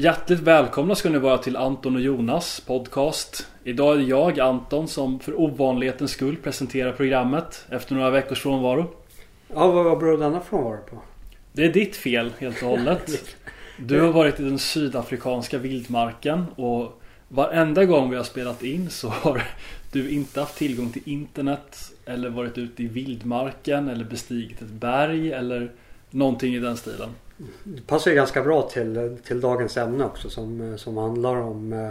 Hjärtligt välkomna ska ni vara till Anton och Jonas podcast. Idag är det jag, Anton, som för ovanlighetens skull presenterar programmet efter några veckors frånvaro. Ja, vad, vad beror denna frånvaro på? Det är ditt fel helt och hållet. Du har varit i den sydafrikanska vildmarken och varenda gång vi har spelat in så har du inte haft tillgång till internet eller varit ute i vildmarken eller bestigit ett berg eller någonting i den stilen. Det passar ju ganska bra till, till dagens ämne också som, som handlar om eh,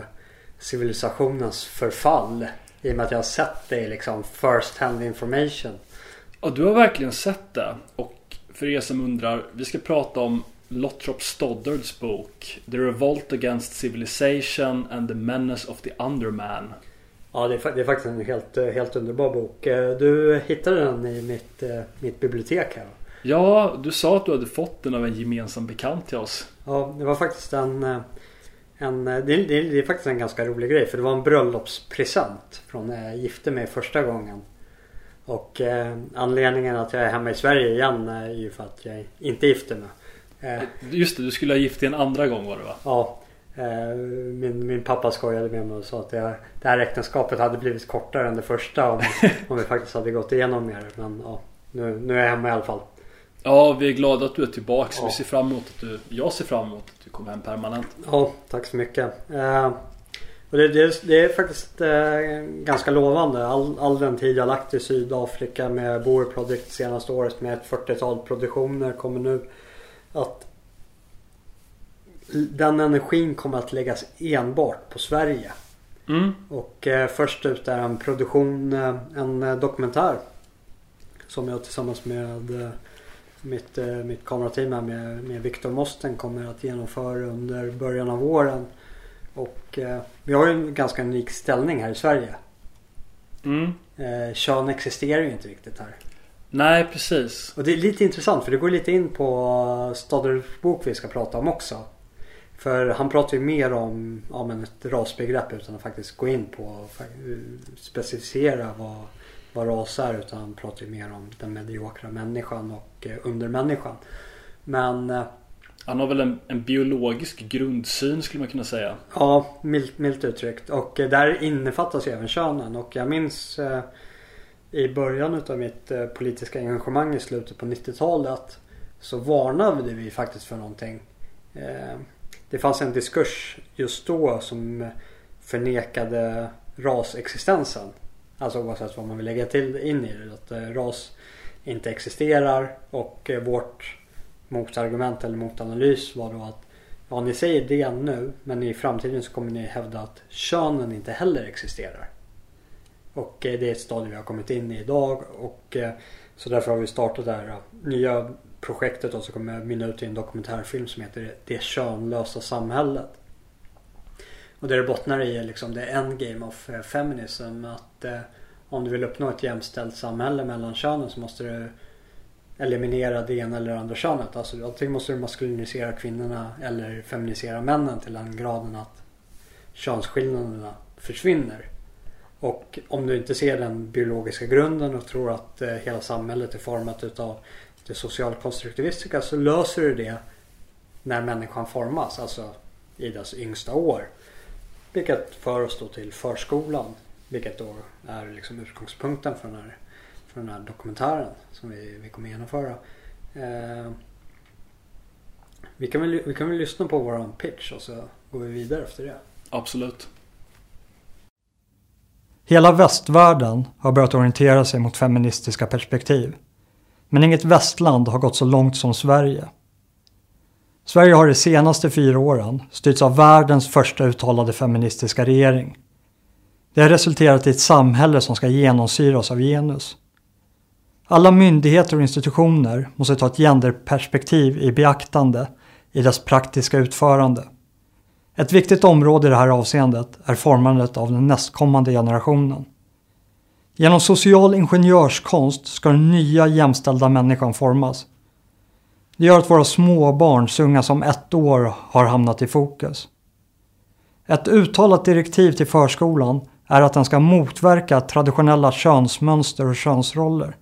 civilisationens förfall. I och med att jag har sett det i liksom first hand information. Ja, du har verkligen sett det. Och för er som undrar, vi ska prata om Lothrop Stoddards bok The Revolt Against Civilization and the Menace of the Underman. Ja, det är, det är faktiskt en helt, helt underbar bok. Eh, du hittade den i mitt, eh, mitt bibliotek här. Ja, du sa att du hade fått den av en gemensam bekant till oss. Ja, det var faktiskt en... en det, är, det är faktiskt en ganska rolig grej för det var en bröllopspresent från när jag gifte mig första gången. Och eh, anledningen att jag är hemma i Sverige igen är ju för att jag inte gifte mig. Eh, Just det, du skulle ha gift dig en andra gång var det va? Ja. Eh, min, min pappa skojade med mig och sa att det, det här äktenskapet hade blivit kortare än det första om, om vi faktiskt hade gått igenom mer. Men ja, nu, nu är jag hemma i alla fall. Ja, vi är glada att du är tillbaka. Ja. Vi ser fram emot att du, jag ser fram emot att du kommer hem permanent. Ja, tack så mycket. Eh, och det, det, det, är faktiskt eh, ganska lovande. All, all den tid jag lagt i Sydafrika med Boer Project senaste året med ett 40-tal produktioner kommer nu att den energin kommer att läggas enbart på Sverige. Mm. Och eh, först ut är en produktion, eh, en eh, dokumentär. Som jag tillsammans med eh, mitt, eh, mitt kamerateam här med, med Viktor Mosten kommer att genomföra under början av våren. Och eh, vi har ju en ganska unik ställning här i Sverige. Mm. Eh, kön existerar ju inte riktigt här. Nej precis. Och det är lite intressant för det går lite in på Staders bok vi ska prata om också. För han pratar ju mer om ja, men ett rasbegrepp utan att faktiskt gå in på specificera vad, vad ras är. Utan han pratar ju mer om den mediokra människan och eh, undermänniskan. Men eh, han har väl en, en, biologisk grundsyn skulle man kunna säga. Ja, milt, milt uttryckt. Och eh, där innefattas ju även könen. Och jag minns eh, i början av mitt eh, politiska engagemang i slutet på 90-talet så varnade vi faktiskt för någonting. Eh, det fanns en diskurs just då som förnekade rasexistensen. Alltså oavsett vad man vill lägga till in i det. Att eh, ras inte existerar och eh, vårt motargument eller motanalys var då att ja ni säger det nu men i framtiden så kommer ni hävda att könen inte heller existerar. Och eh, det är ett stadie vi har kommit in i idag och så därför har vi startat det här nya projektet och så kommer mynna ut i en dokumentärfilm som heter Det könlösa samhället. Och det det bottnar i är liksom the endgame of eh, feminism. Att eh, om du vill uppnå ett jämställt samhälle mellan könen så måste du eliminera det ena eller andra könet. Alltså antingen måste du maskulinisera kvinnorna eller feminisera männen till den graden att könsskillnaderna försvinner. Och om du inte ser den biologiska grunden och tror att eh, hela samhället är format utav det socialkonstruktivistiska så löser du det när människan formas, alltså i dess yngsta år. Vilket för oss då till förskolan. Vilket då är liksom utgångspunkten för den här, för den här dokumentären som vi, vi kommer genomföra. Eh, vi, kan väl, vi kan väl lyssna på våran pitch och så går vi vidare efter det. Absolut. Hela västvärlden har börjat orientera sig mot feministiska perspektiv. Men inget västland har gått så långt som Sverige. Sverige har de senaste fyra åren styrts av världens första uttalade feministiska regering. Det har resulterat i ett samhälle som ska genomsyras av genus. Alla myndigheter och institutioner måste ta ett genderperspektiv i beaktande i dess praktiska utförande. Ett viktigt område i det här avseendet är formandet av den nästkommande generationen. Genom social ingenjörskonst ska den nya jämställda människan formas. Det gör att våra småbarn så unga som ett år har hamnat i fokus. Ett uttalat direktiv till förskolan är att den ska motverka traditionella könsmönster och könsroller.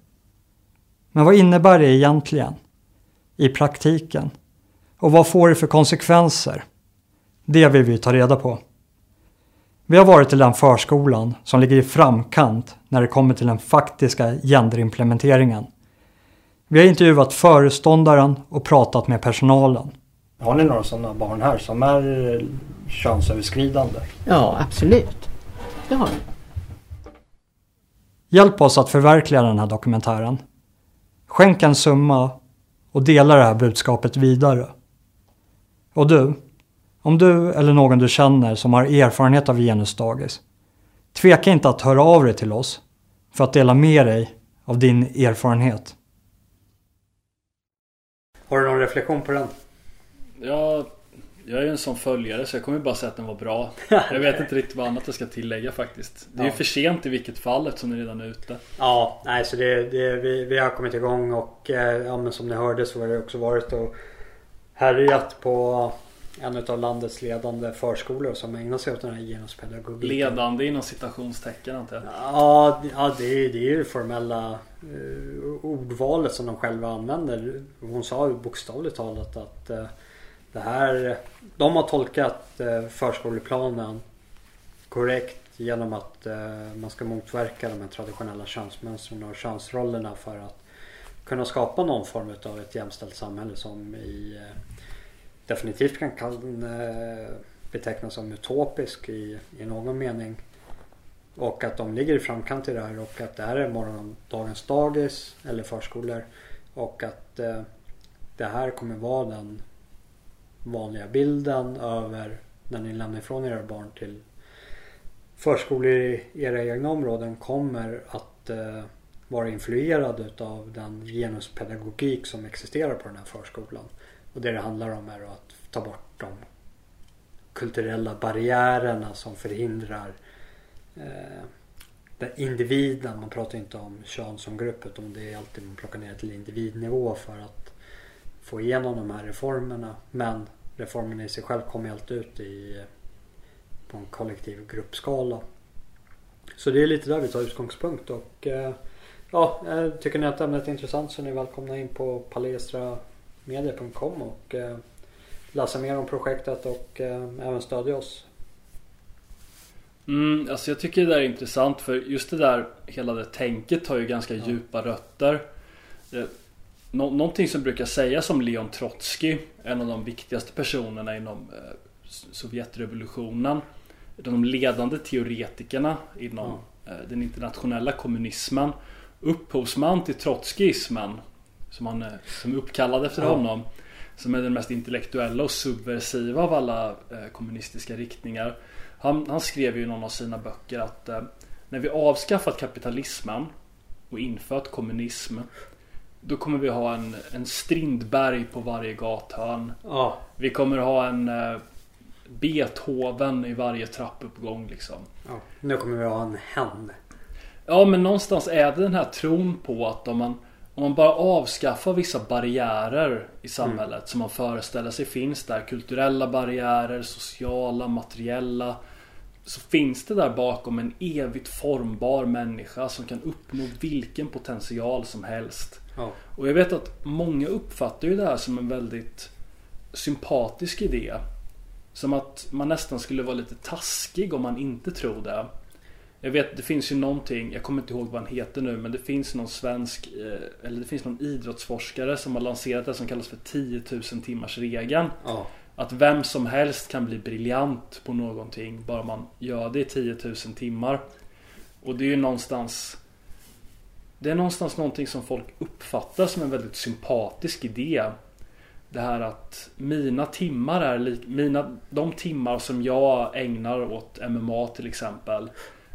Men vad innebär det egentligen? I praktiken? Och vad får det för konsekvenser? Det vill vi ta reda på. Vi har varit till den förskolan som ligger i framkant när det kommer till den faktiska genderimplementeringen. Vi har intervjuat föreståndaren och pratat med personalen. Har ni några sådana barn här som är könsöverskridande? Ja, absolut. Det har vi. Hjälp oss att förverkliga den här dokumentären. Skänk en summa och dela det här budskapet vidare. Och du, om du eller någon du känner som har erfarenhet av genusdagis, tveka inte att höra av dig till oss för att dela med dig av din erfarenhet. Har du någon reflektion på den? Ja, jag är ju en sån följare så jag kommer bara säga att den var bra. Jag vet inte riktigt vad annat jag ska tillägga faktiskt. Det är ju Ja. för sent i vilket fall eftersom den redan är ute. Ja, nej så det, det, vi, vi har kommit igång och eh, ja, men som ni hörde så har det också varit och härjat på en av landets ledande förskolor som ägnar sig åt den här genuspedagogiken. Ledande inom citationstecken antar jag. Ja, ja det, är, det är ju det formella Eh, ordvalet som de själva använder. Hon sa ju bokstavligt talat att eh, det här, de har tolkat eh, förskoleplanen korrekt genom att eh, man ska motverka de här traditionella könsmönstren och könsrollerna för att kunna skapa någon form av ett jämställt samhälle som i, eh, definitivt kan, kan eh, betecknas som utopisk i, i någon mening. Och att de ligger i framkant i det här och att det här är morgondagens dagis eller förskolor. Och att eh, det här kommer vara den vanliga bilden över när ni lämnar ifrån era barn till förskolor i era egna områden kommer att eh, vara influerad utav den genuspedagogik som existerar på den här förskolan. Och det det handlar om är att ta bort de kulturella barriärerna som förhindrar eh, den individen. Man pratar inte om kön som grupp utan det är alltid man plockar ner till individnivå för att få igenom de här reformerna. Men reformerna i sig själv kommer alltid ut i, på en kollektiv gruppskala. Så det är lite där vi tar utgångspunkt och eh, ja, tycker ni att ämnet är intressant så är ni välkomna in på palestramedia.com och eh, läsa mer om projektet och eh, även stödja oss. Mm, alltså jag tycker det där är intressant för just det där hela det tänket har ju ganska djupa rötter. Det, nå, någonting som brukar sägas om Leon Trotsky, en av de viktigaste personerna inom eh, Sovjetrevolutionen. De ledande teoretikerna inom eh, den internationella kommunismen. Upphovsman till trotskismen, som han som är uppkallad efter Ja. honom. Som är den mest intellektuella och subversiva av alla eh, kommunistiska riktningar. Han, han skrev ju i någon av sina böcker att eh, när vi avskaffat kapitalismen och infört kommunism då kommer vi ha en, en Strindberg på varje gathörn. Ja, Vi kommer ha en eh, Beethoven i varje trappuppgång liksom. ja. nu kommer vi ha en hen. Ja men någonstans är det den här tron på att om man om man bara avskaffar vissa barriärer i samhället som man föreställer sig finns där. Kulturella barriärer, sociala, materiella. Så finns det där bakom en evigt formbar människa som kan uppnå vilken potential som helst. Ja. Och jag vet att många uppfattar ju det här som en väldigt sympatisk idé. Som att man nästan skulle vara lite taskig om man inte tror det. Jag vet, det finns ju någonting, jag kommer inte ihåg vad han heter nu, men det finns någon svensk, eh, eller det finns någon idrottsforskare som har lanserat det som kallas för 10 000 timmars regeln. Ja. Att vem som helst kan bli briljant på någonting bara man gör det i 10 000 timmar. Och det är ju någonstans Det är någonstans någonting som folk uppfattar som en väldigt sympatisk idé. Det här att mina timmar är lik, mina, de timmar som jag ägnar åt MMA till exempel.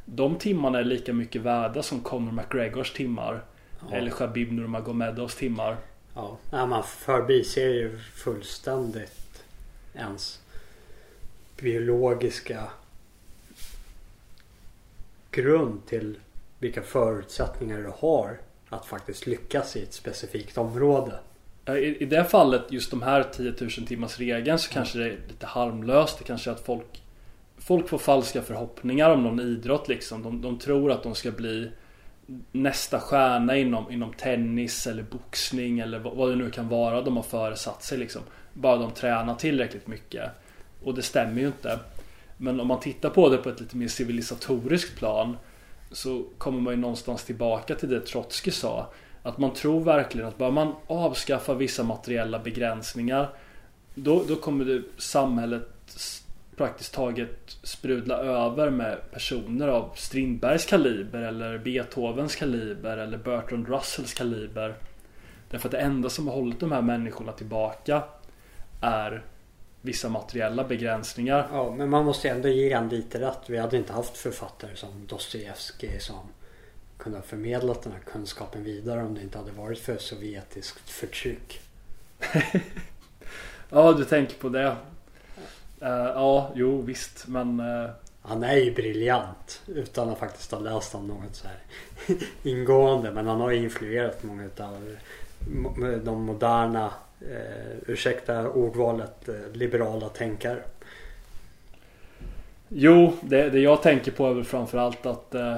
De timmarna är lika mycket värda som Conor McGregors timmar. Ja. Eller Khabib Nurmagomedovs timmar. Ja, man förbiser ju fullständigt ens biologiska grund till vilka förutsättningar du har att faktiskt lyckas i ett specifikt område. I, I det fallet, just de här 10 000 timmars regeln så kanske det är lite harmlöst. Det kanske är att folk Folk får falska förhoppningar om någon idrott liksom. De, de tror att de ska bli nästa stjärna inom, inom tennis eller boxning eller vad, vad det nu kan vara de har föresatt sig liksom. Bara de tränar tillräckligt mycket. Och det stämmer ju inte. Men om man tittar på det på ett lite mer civilisatoriskt plan så kommer man ju någonstans tillbaka till det Trotsky sa. Att man tror verkligen att bara man avskaffar vissa materiella begränsningar då, då kommer det samhället praktiskt taget sprudla över med personer av Strindbergs kaliber eller Beethovens kaliber eller Bertrand Russells kaliber. Därför att det enda som har hållit de här människorna tillbaka är vissa materiella begränsningar. Ja, men man måste ändå ge en lite rätt. Vi hade inte haft författare som Dostojevskij som kunde ha förmedlat den här kunskapen vidare om det inte hade varit för sovjetiskt förtryck. Ja, du tänker på det. Eh, ja, jo visst, men uh, Han är ju briljant utan att faktiskt ha läst om något så här ingående. Men han har influerat många av de moderna, eh, ursäkta ordvalet, eh, liberala tänkare. Jo, det, det jag tänker på är väl framförallt att eh,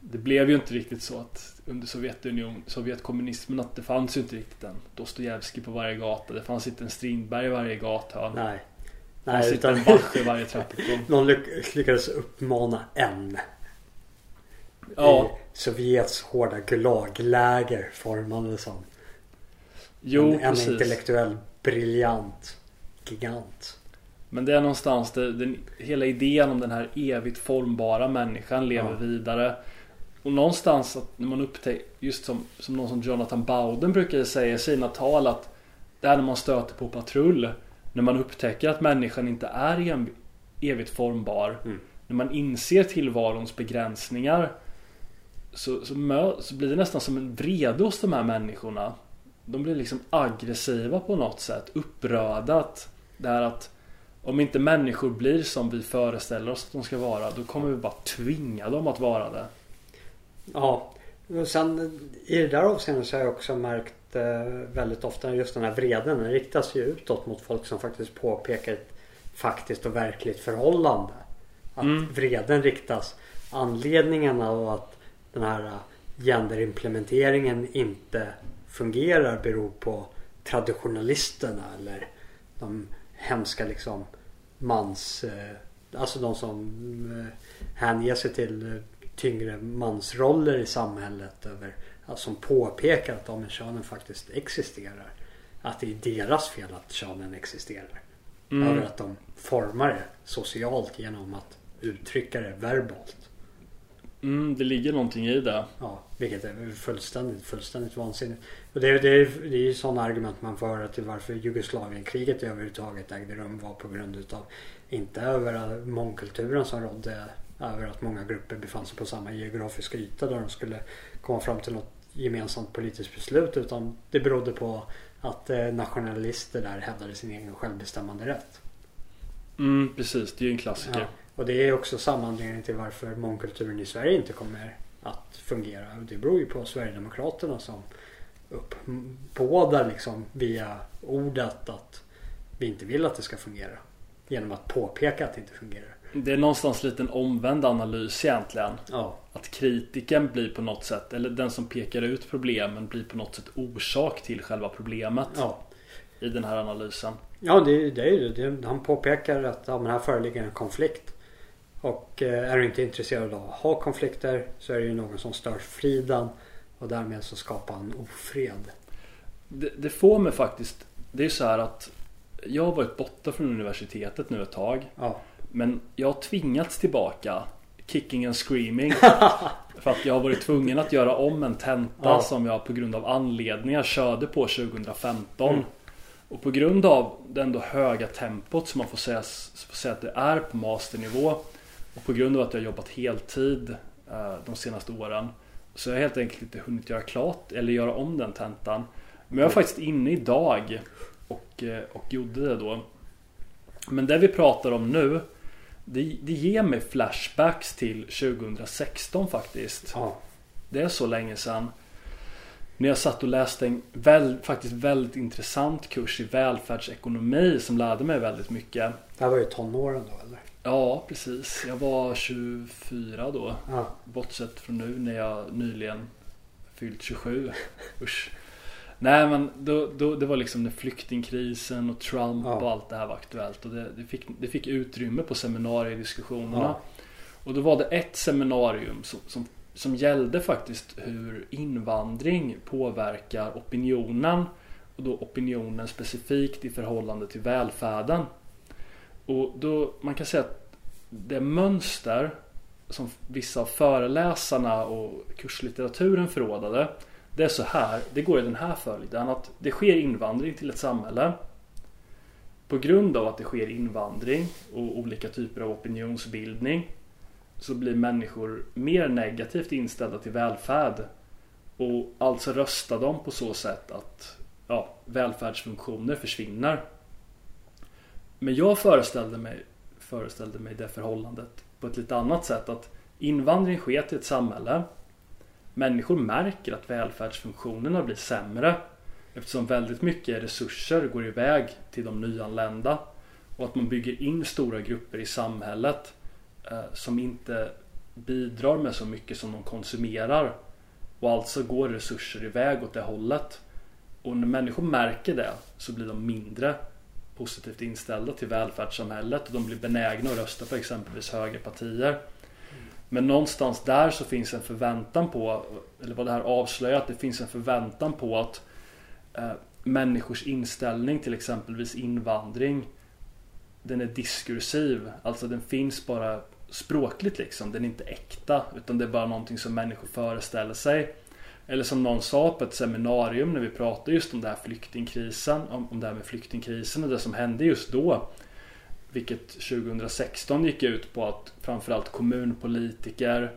det blev ju inte riktigt så att under Sovjetunion, Sovjetkommunismen att det fanns ju inte riktigt en Dostojevskij på varje gata. Det fanns inte en Strindberg i varje gathörn. Nej. Nej, inte en utan Bach i varje trappuppgång. någon lyck- lyckades uppmana en. Ja, I Sovjets hårda Gulagläger formades som. jo en, en precis. intellektuell briljant gigant. Men det är någonstans det, den, hela idén om den här evigt formbara människan lever Ja. vidare. Och någonstans att när man upptäcker, just som, som någon som Jonathan Bowden brukar säga i sina tal att det är när man stöter på patrull. När man upptäcker att människan inte är evigt formbar. Mm. När man inser tillvarons begränsningar. Så, så, mö, så blir det nästan som en vrede hos de här människorna. De blir liksom aggressiva på något sätt. Upprörda. Att det här att om inte människor blir som vi föreställer oss att de ska vara. Då kommer vi bara tvinga dem att vara det. Ja. Och sen i det där avseendet så har jag också märkt väldigt ofta just den här vreden. Den riktas ju utåt mot folk som faktiskt påpekar ett faktiskt och verkligt förhållande. Att Mm. vreden riktas. Anledningen av att den här genderimplementeringen inte fungerar beror på traditionalisterna eller de hemska liksom mans... Eh, alltså de som eh, hänger sig till tyngre mansroller i samhället. Över, alltså, som påpekar att de här könen faktiskt existerar. Att det är deras fel att könen existerar. Mm. Över att de formar det socialt genom att uttrycka det verbalt. Mm, det ligger någonting i det. Ja, vilket är fullständigt, fullständigt vansinnigt. Och det, är- det, det är ju sådana argument man får höra till varför Jugoslavienkriget överhuvudtaget ägde rum var på grund utav inte över mångkulturen som rådde över att många grupper befann sig på samma geografiska yta där de skulle komma fram till något gemensamt politiskt beslut utan det berodde på att eh, nationalister där hävdade sin egen självbestämmande rätt. Mm, precis, det är ju en klassiker. Ja. Och det är också samma anledning till varför mångkulturen i Sverige inte kommer att fungera. Det beror ju på Sverigedemokraterna som uppbådar liksom via ordet att vi inte vill att det ska fungera. Genom att påpeka att det inte fungerar. Det är någonstans lite en omvänd analys egentligen. Ja, Att kritiken blir på något sätt, eller den som pekar ut problemen blir på något sätt orsak till själva problemet ja. i den här analysen. Ja, det, det är ju det. Han påpekar att ja, men här föreligger en konflikt. Och eh, är du inte intresserad av att ha konflikter så är det ju någon som stör friden. Och därmed så skapar han ofred. Det, det får mig faktiskt, det är så här att jag har varit borta från universitetet nu ett tag. Ja, Men jag har tvingats tillbaka Kicking and screaming. För att jag har varit tvungen att göra om en tenta Ja. som jag på grund av anledningar körde på 2015 Mm. Och på grund av det ändå höga tempot som man får säga, får säga att det är på masternivå Och på grund av att jag har jobbat heltid eh, de senaste åren Så jag har helt enkelt inte hunnit göra klart eller göra om den tentan. Men jag var faktiskt inne idag och, eh, och gjorde det då. Men det vi pratar om nu det, det ger mig flashbacks till 2016 faktiskt. ja. Det är så länge sedan. När jag satt och läste en väl, faktiskt väldigt intressant kurs i välfärdsekonomi som lärde mig väldigt mycket. Det här var ju tonåren då eller? Ja, precis. Jag var 24 då. Ja. Bortsett från nu när jag nyligen fyllt 27. Usch. Nej men då, då, det var liksom när flyktingkrisen och Trump Ja. och allt det här var aktuellt. Och det, det, fick, det fick utrymme på seminariediskussionerna. Ja. Och då var det ett seminarium som, som, som gällde faktiskt hur invandring påverkar opinionen. Och då opinionen specifikt i förhållande till välfärden. Och då, man kan säga att det mönster som vissa av föreläsarna och kurslitteraturen förrådade. Det är så här, det går i den här följden att det sker invandring till ett samhälle. På grund av att det sker invandring och olika typer av opinionsbildning så blir människor mer negativt inställda till välfärd. Och alltså röstar de på så sätt att ja, välfärdsfunktioner försvinner. Men jag föreställde mig, föreställde mig det förhållandet på ett lite annat sätt. Att invandring sker till ett samhälle. Människor märker att välfärdsfunktionerna blir sämre. Eftersom väldigt mycket resurser går iväg till de nyanlända. Och att man bygger in stora grupper i samhället eh, som inte bidrar med så mycket som de konsumerar. Och alltså går resurser iväg åt det hållet. Och när människor märker det så blir de mindre positivt inställda till välfärdssamhället och de blir benägna att rösta på exempelvis högerpartier. Men någonstans där så finns en förväntan på, eller vad det här avslöjar, att det finns en förväntan på att eh, människors inställning till exempelvis invandring den är diskursiv, alltså den finns bara språkligt liksom. Den är inte äkta utan det är bara någonting som människor föreställer sig. Eller som någon sa på ett seminarium när vi pratade just om den här flyktingkrisen, om, om det här med flyktingkrisen och det som hände just då. Vilket 2016 gick ut på att framförallt kommunpolitiker,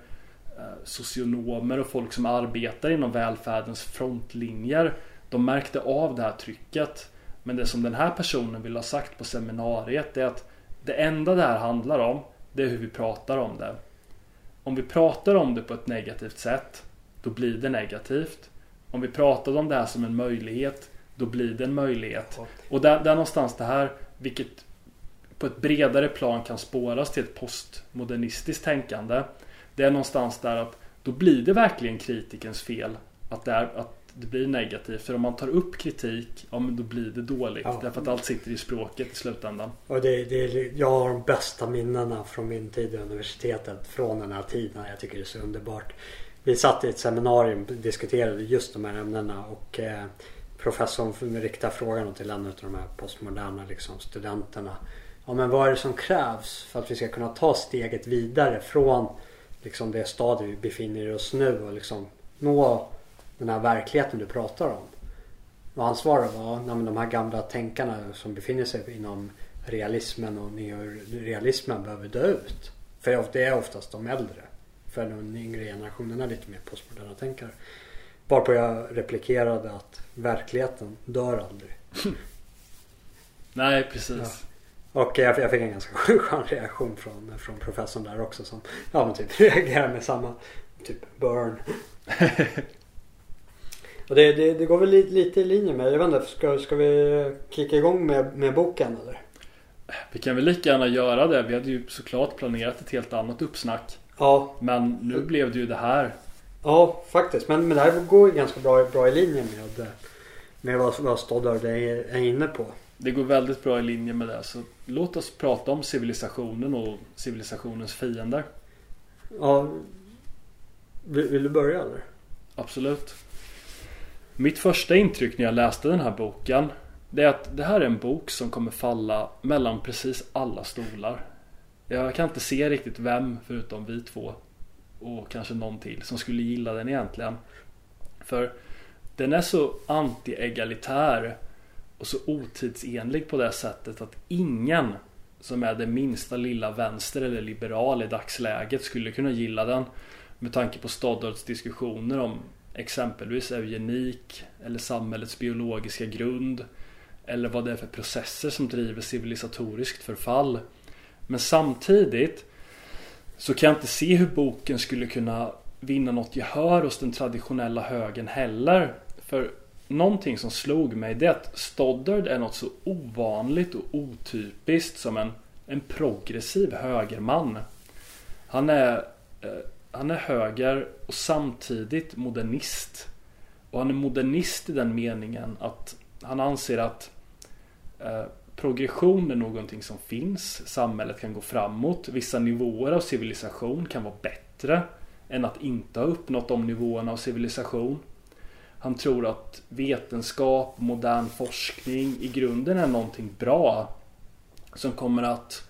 eh, socionomer och folk som arbetar inom välfärdens frontlinjer de märkte av det här trycket. Men det som den här personen vill ha sagt på seminariet är att det enda det här handlar om det är hur vi pratar om det. Om vi pratar om det på ett negativt sätt då blir det negativt. Om vi pratar om det här som en möjlighet då blir det en möjlighet. Och där, där någonstans det här, vilket på ett bredare plan kan spåras till ett postmodernistiskt tänkande. Det är någonstans där att då blir det verkligen kritikens fel att det, är, att det blir negativt. För om man tar upp kritik, ja men då blir det dåligt. Ja. Därför att allt sitter i språket i slutändan. Och det, det, jag har de bästa minnena från min tid i universitetet från den här tiden. Jag tycker det är så underbart. Vi satt i ett seminarium och diskuterade just de här ämnena och eh, professorn riktade frågan till en av de här postmoderna liksom, studenterna. Ja men vad är det som krävs för att vi ska kunna ta steget vidare från liksom, det stadie vi befinner oss nu och liksom nå den här verkligheten du pratar om. Och hans svar var men de här gamla tänkarna som befinner sig inom realismen och neorealismen behöver dö ut. För det är oftast de äldre. För den yngre generationen är lite mer postmoderna tänkare. Varpå jag replikerade att verkligheten dör aldrig. Nej, precis. Och jag, jag fick en ganska skön reaktion från, från professorn där också som ja, men typ reagerar med samma typ burn. Och det, det, det går väl lite, lite i linje med, jag vet inte, ska, ska vi kicka igång med, med boken eller? Vi kan väl lika gärna göra det. Vi hade ju såklart planerat ett helt annat uppsnack. Ja, Men nu blev det ju det här. ja faktiskt. Men, men det här går ju ganska bra, bra i linje med, med vad, vad Stoddard är, är inne på. Det går väldigt bra i linje med det. Så låt oss prata om civilisationen och civilisationens fiender. Ja, vill, vill du börja eller? Absolut. Mitt första intryck när jag läste den här boken Det är att det här är en bok som kommer falla mellan precis alla stolar. Jag kan inte se riktigt vem förutom vi två och kanske någon till som skulle gilla den egentligen. För den är så anti-egalitär och så otidsenlig på det sättet att ingen som är det minsta lilla vänster eller liberal i dagsläget skulle kunna gilla den. Med tanke på Stoddards diskussioner om exempelvis eugenik eller samhällets biologiska grund. Eller vad det är för processer som driver civilisatoriskt förfall. Men samtidigt så kan jag inte se hur boken skulle kunna vinna något gehör hos den traditionella högen heller. För någonting som slog mig det är att Stoddard är något så ovanligt och otypiskt som en, en progressiv högerman. Han är, eh, han är höger och samtidigt modernist. Och han är modernist i den meningen att han anser att eh, progression är någonting som finns. Samhället kan gå framåt. Vissa nivåer av civilisation kan vara bättre än att inte ha uppnått de nivåerna av civilisation. Han tror att vetenskap, modern forskning i grunden är någonting bra. Som kommer att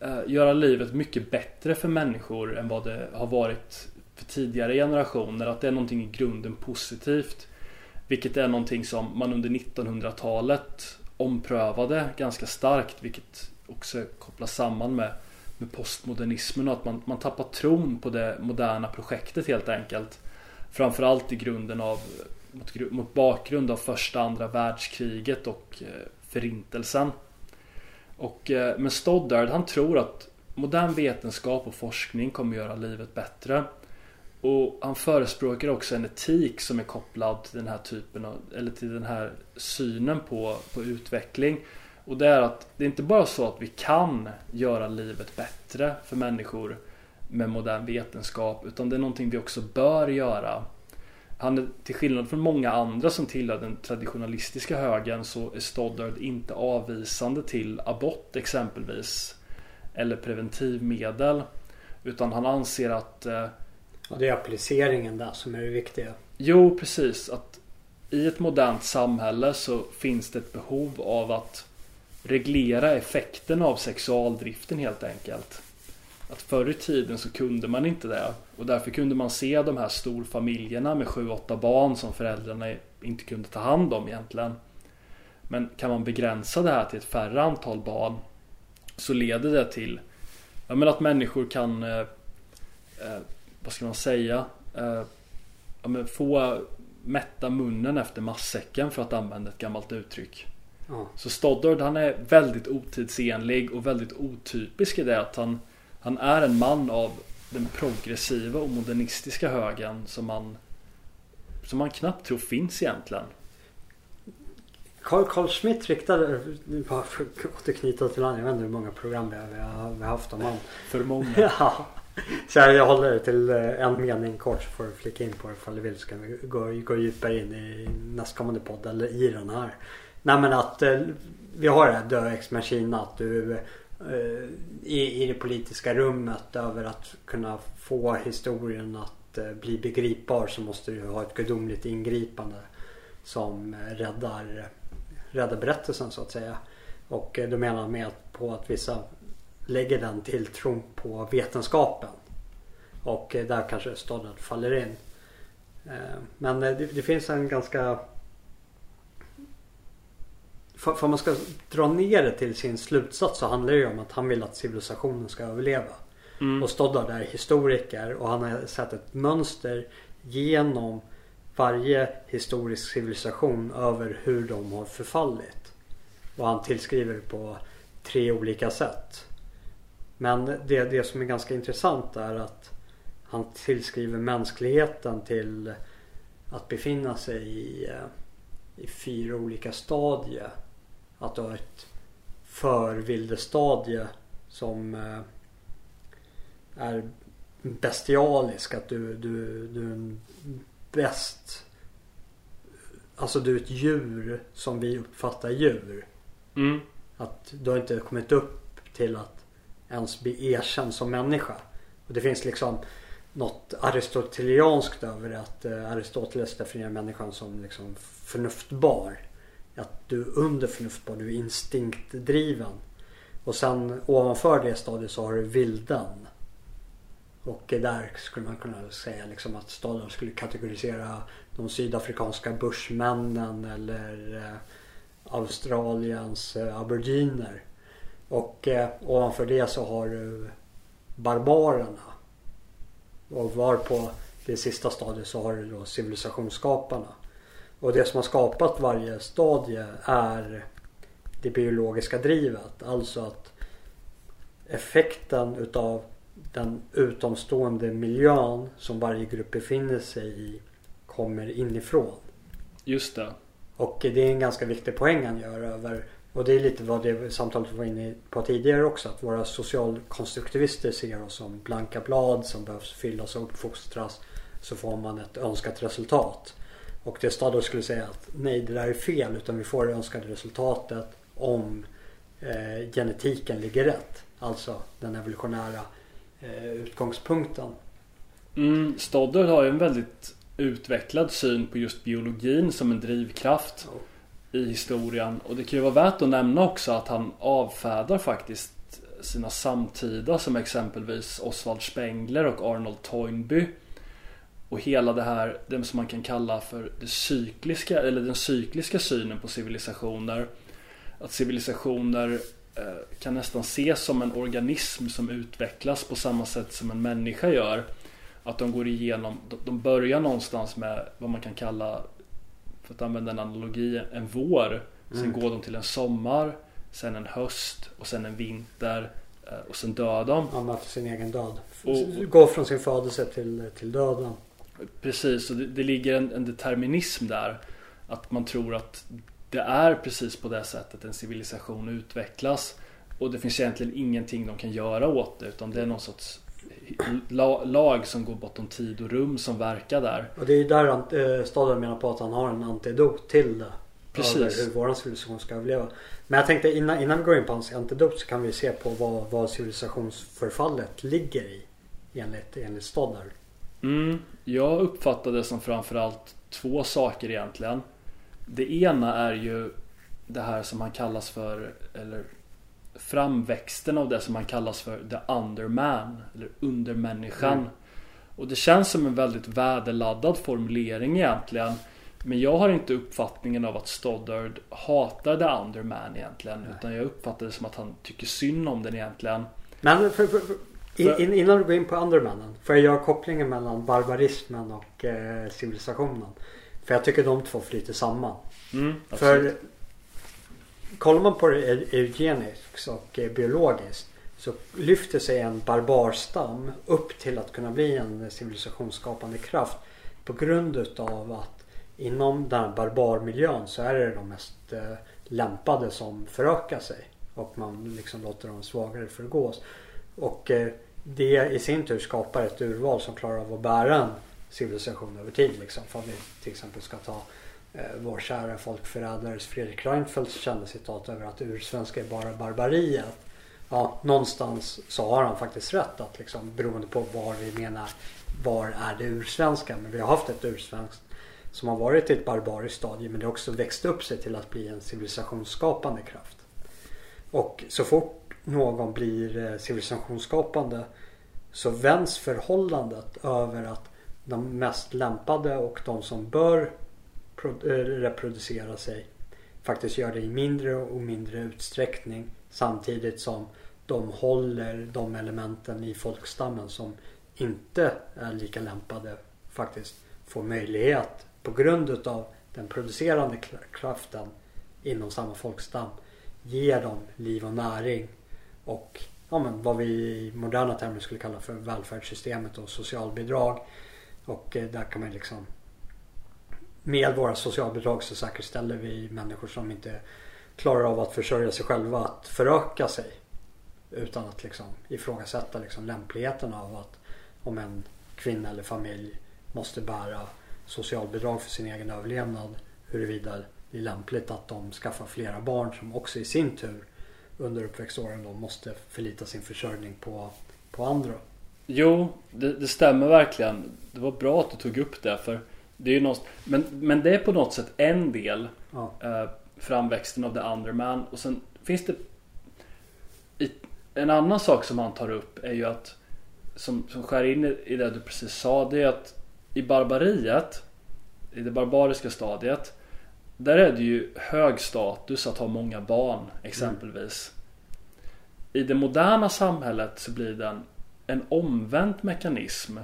eh, göra livet mycket bättre för människor än vad det har varit för tidigare generationer. Att det är någonting i grunden positivt. Vilket är någonting som man under 1900-talet omprövade ganska starkt. Vilket också kopplas samman med, med postmodernismen och att man, man tappar tron på det moderna projektet helt enkelt. Framförallt i grunden av mot, mot bakgrund av första andra världskriget och eh, förintelsen. Och, eh, men Stoddard han tror att modern vetenskap och forskning kommer göra livet bättre. Och han förespråkar också en etik som är kopplad till den här typen av, eller till den här synen på, på utveckling. Och det är att det är inte bara så att vi kan göra livet bättre för människor med modern vetenskap utan det är någonting vi också bör göra. Han är, till skillnad från många andra som tillhör den traditionalistiska högen så är Stoddard inte avvisande till abort exempelvis. Eller preventivmedel. Utan han anser att eh, och det är appliceringen där som är det viktiga. Jo, precis. Att I ett modernt samhälle så finns det ett behov av att reglera effekten av sexualdriften helt enkelt. Att förr i tiden så kunde man inte det. Och därför kunde man se de här storfamiljerna med 7-8 barn som föräldrarna inte kunde ta hand om egentligen. Men kan man begränsa det här till ett färre antal barn så leder det till ja, men att människor kan eh, eh, vad ska man säga? Eh, ja, men få mätta munnen efter massäcken för att använda ett gammalt uttryck. Ja. Så Stoddard han är väldigt otidsenlig och väldigt otypisk i det att han, han är en man av den progressiva och modernistiska högen som man som man knappt tror finns egentligen. Carl, Carl Schmitt riktade, bara för att återknyta till honom, jag vet inte hur många program vi har, vi har haft om honom. För många. ja. Så jag håller det till eh, en mening kort så får du flika in på det ifall du vill. Så kan vi gå, gå djupare in i nästkommande podd eller i den här. Nej men att eh, vi har det här dö ex machina. Att du Eh, i, i det politiska rummet över att kunna få historien att eh, bli begripbar så måste du ha ett gudomligt ingripande. Som räddar, räddar berättelsen så att säga. Och eh, då menar han med att på att vissa lägger den tilltron på vetenskapen. Och där kanske staden faller in. Men det, det finns en ganska för, för man ska dra ner det till sin slutsats så handlar det ju om att han vill att civilisationen ska överleva. Mm. Och Stoddard är historiker och han har sett ett mönster genom varje historisk civilisation över hur de har förfallit. Och han tillskriver det på tre olika sätt. Men det, det som är ganska intressant är att han tillskriver mänskligheten till att befinna sig i, eh, i fyra olika stadier. Att du har ett förvildestadie som eh, är bestialisk. Att du, du, du är en bäst. Alltså du är ett djur som vi uppfattar djur. Mm. Att du har inte kommit upp till att ens bli erkänd som människa. Och det finns liksom något aristotelianskt över det. Att eh, Aristoteles definierar människan som liksom förnuftbar. Att du är under förnuftbar, du är instinktdriven. Och sen ovanför det stadiet så har du vilden. Och där skulle man kunna säga liksom att staden skulle kategorisera de sydafrikanska börsmännen eller eh, Australiens eh, aboriginer. Och eh, ovanför det så har du barbarerna. Och var på det sista stadiet så har du då civilisationsskaparna. Och det som har skapat varje stadie är det biologiska drivet. Alltså att effekten utav den utomstående miljön som varje grupp befinner sig i kommer inifrån. Just det. Och det är en ganska viktig poäng han gör över och det är lite vad det samtalet var inne på tidigare också. Att våra socialkonstruktivister ser oss som blanka blad som behövs fyllas och uppfostras. Så får man ett önskat resultat. Och det Stoddard skulle säga att nej det där är fel utan vi får det önskade resultatet om eh, genetiken ligger rätt. Alltså den evolutionära eh, utgångspunkten. Mm, Stoddard har ju en väldigt utvecklad syn på just biologin som en drivkraft i historien. Och det kan ju vara värt att nämna också att han avfärdar faktiskt sina samtida som exempelvis Oswald Spengler och Arnold Toynbee. Och hela det här, det som man kan kalla för det cykliska, eller den cykliska synen på civilisationer. Att civilisationer eh, kan nästan ses som en organism som utvecklas på samma sätt som en människa gör. Att de går igenom, de börjar någonstans med vad man kan kalla, för att använda en analogi, en vår. Sen Mm. går de till en sommar, sen en höst och sen en vinter eh, och sen dör de. Han möter sin egen död. Och- Går från sin födelse till, till döden. Precis, och det, det ligger en, en determinism där. Att man tror att det är precis på det sättet en civilisation utvecklas. Och det finns egentligen ingenting de kan göra åt det utan det är någon sorts la, lag som går bortom tid och rum som verkar där. Och det är där eh, Stoddard menar på att han har en antidot till det. Precis. Hur våran civilisation ska överleva. Men jag tänkte innan, innan vi går in på hans antidot så kan vi se på vad, vad civilisationsförfallet ligger i. Enligt, enligt Stoddard. Mm, jag uppfattar det som framförallt två saker egentligen. Det ena är ju det här som han kallas för, eller framväxten av det som han kallas för the underman, eller undermänniskan. Mm. Och det känns som en väldigt värdeladdad formulering egentligen. Men jag har inte uppfattningen av att Stoddard hatar the underman egentligen. Nej. Utan jag uppfattar det som att han tycker synd om den egentligen. Men för, för, för, in, innan du går in på Undermannen. Får jag göra kopplingen mellan barbarismen och eh, civilisationen. För jag tycker de två flyter samman. Mm, För kollar man på det eu- eugeniskt och eh, biologiskt så lyfter sig en barbarstam upp till att kunna bli en civilisationsskapande kraft på grund utav att inom den här barbarmiljön så är det de mest eh, lämpade som förökar sig och man liksom låter de svagare förgås. Och eh, det i sin tur skapar ett urval som klarar av att bära en civilisation över tid. Liksom. För om vi till exempel ska ta eh, vår kära folkförrädares Fredrik Reinfeldts kända citat över att ursvenska är bara barbariet. Ja, någonstans så har han faktiskt rätt att liksom beroende på var vi menar var är det ursvenska. Men vi har haft ett ursvenskt som har varit i ett barbariskt stadie men det har också växt upp sig till att bli en civilisationsskapande kraft. Och så fort någon blir eh, civilisationsskapande så vänds förhållandet över att de mest lämpade och de som bör eh, reproducera sig faktiskt gör det i mindre och mindre utsträckning samtidigt som de håller de elementen i folkstammen som inte är lika lämpade faktiskt får möjlighet på grund utav den producerande kraften inom samma folkstam ger dem liv och näring och ja, men vad vi i moderna termer skulle kalla för välfärdssystemet och socialbidrag. Och eh, där kan man liksom med våra socialbidrag så säkerställer vi människor som inte klarar av att försörja sig själva att föröka sig. Utan att liksom ifrågasätta liksom lämpligheten av att om en kvinna eller familj måste bära socialbidrag för sin egen överlevnad. Huruvida det är lämpligt att de skaffar flera barn som också i sin tur under uppväxtåren då måste förlita sin försörjning på, på andra. Jo, det, det stämmer verkligen. Det var bra att du tog upp det för det är ju något, men, men det är på något sätt en del Ja. eh, framväxten av the underman och sen finns det i, en annan sak som han tar upp är ju att som, som skär in i, i det du precis sa det är att i barbariet i det barbariska stadiet där är det ju hög status att ha många barn exempelvis. I det moderna samhället så blir det en, en omvänd mekanism.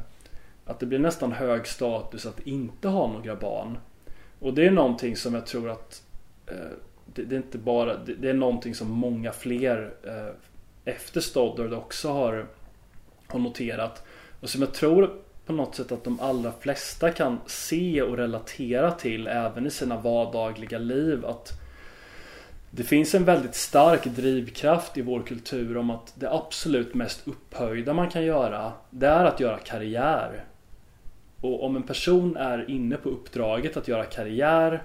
Att det blir nästan hög status att inte ha några barn. Och det är någonting som jag tror att eh, det, det är inte bara, det, det är någonting som många fler eh, efter Stoddard också har, har noterat. Och som jag tror på något sätt att de allra flesta kan se och relatera till även i sina vardagliga liv. Att det finns en väldigt stark drivkraft i vår kultur om att det absolut mest upphöjda man kan göra Det är att göra karriär Och om en person är inne på uppdraget att göra karriär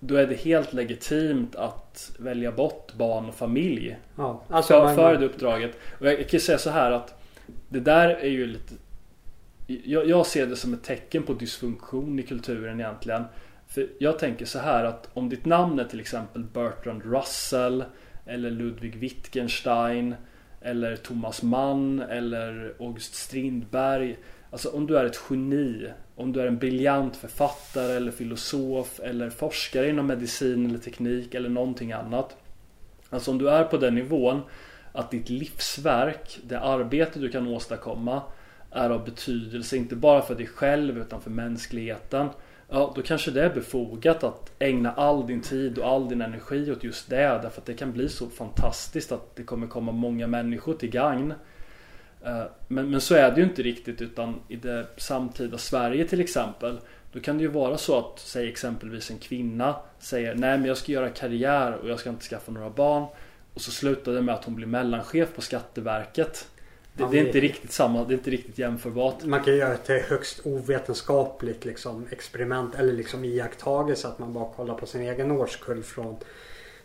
då är det helt legitimt att välja bort barn och familj Ja, alltså för, man- för det uppdraget. Och jag, jag kan säga så här att det där är ju lite jag, jag ser det som ett tecken på dysfunktion i kulturen egentligen. För jag tänker så här att om ditt namn är till exempel Bertrand Russell eller Ludwig Wittgenstein eller Thomas Mann eller August Strindberg. Alltså om du är ett geni, om du är en briljant författare eller filosof eller forskare inom medicin eller teknik eller någonting annat. Alltså om du är på den nivån att ditt livsverk, det arbete du kan åstadkomma är av betydelse inte bara för dig själv utan för mänskligheten. Ja, då kanske det är befogat att ägna all din tid och all din energi åt just det därför att det kan bli så fantastiskt att det kommer komma många människor till gagn. Eh, men, men så är det ju inte riktigt utan i det samtida Sverige till exempel Då kan det ju vara så att, säg exempelvis en kvinna säger Nej men jag ska göra karriär och jag ska inte skaffa några barn Och så slutar det med att hon blir mellanchef på Skatteverket det, det är inte riktigt samma, det är inte riktigt jämförbart Man kan göra ett högst ovetenskapligt liksom, experiment eller liksom iakttagelse att man bara kollar på sin egen årskull från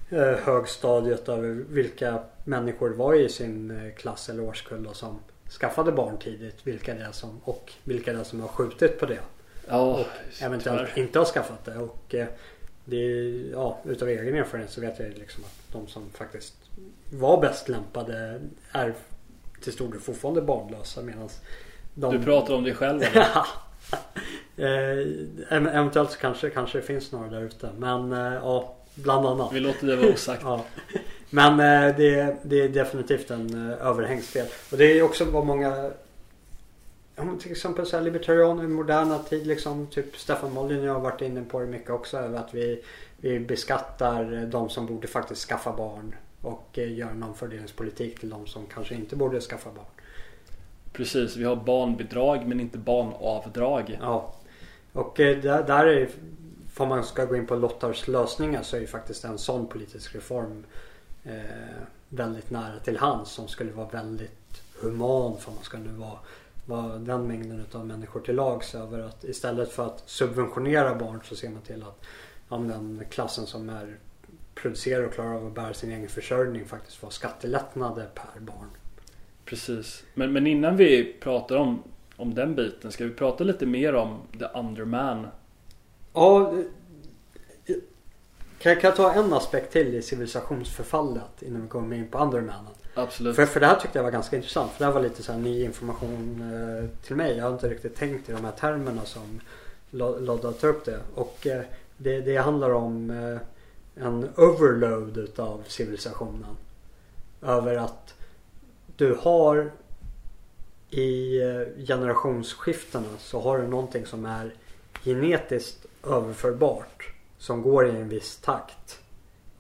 eh, högstadiet över vilka människor var i sin eh, klass eller årskull då, som skaffade barn tidigt. Vilka det är som, och vilka det är som har skjutit på det. Ja, Och eventuellt tyvärr. inte har skaffat det. Och eh, det är, ja, utav egen erfarenhet så vet jag liksom att de som faktiskt var bäst lämpade är till stor del fortfarande barnlösa medan de... Du pratar om dig själv eh, ev- eventuellt så kanske, kanske det finns några där ute. Men eh, ja, bland annat. Vi låter det vara osagt Ja. Men eh, det, det är definitivt en eh, överhängsfel. Och det är också vad många till exempel så här libertarianer i moderna tid liksom. Typ Stefan Molin och jag har varit inne på det mycket också. Över att vi, vi beskattar de som borde faktiskt skaffa barn. Och eh, gör en omfördelningspolitik till de som kanske inte borde skaffa barn. Precis, vi har barnbidrag men inte barnavdrag Ja. Och eh, där, där är Om man ska gå in på Lottars lösningar så är ju faktiskt en sån politisk reform eh, väldigt nära till hands som skulle vara väldigt human för man ska nu vara, vara den mängden av människor till lags över att istället för att subventionera barn så ser man till att men den klassen som är producerar och klarar av att bära sin egen försörjning faktiskt får skattelättnader per barn. Precis. Men, men innan vi pratar om, om den biten ska vi prata lite mer om The Underman. Ja, eh, kan jag, kan jag ta en aspekt till i civilisationsförfallet innan vi kommer in på Undermanen? Absolut. För, för det här tyckte jag var ganska intressant. För det här var lite så här ny information eh, till mig. Jag har inte riktigt tänkt i de här termerna som Lo- Lodda tar upp det. Och eh, det, det handlar om eh, en overload utav civilisationen. Över att du har i eh, generationsskiftena så har du någonting som är genetiskt överförbart. Som går i en viss takt.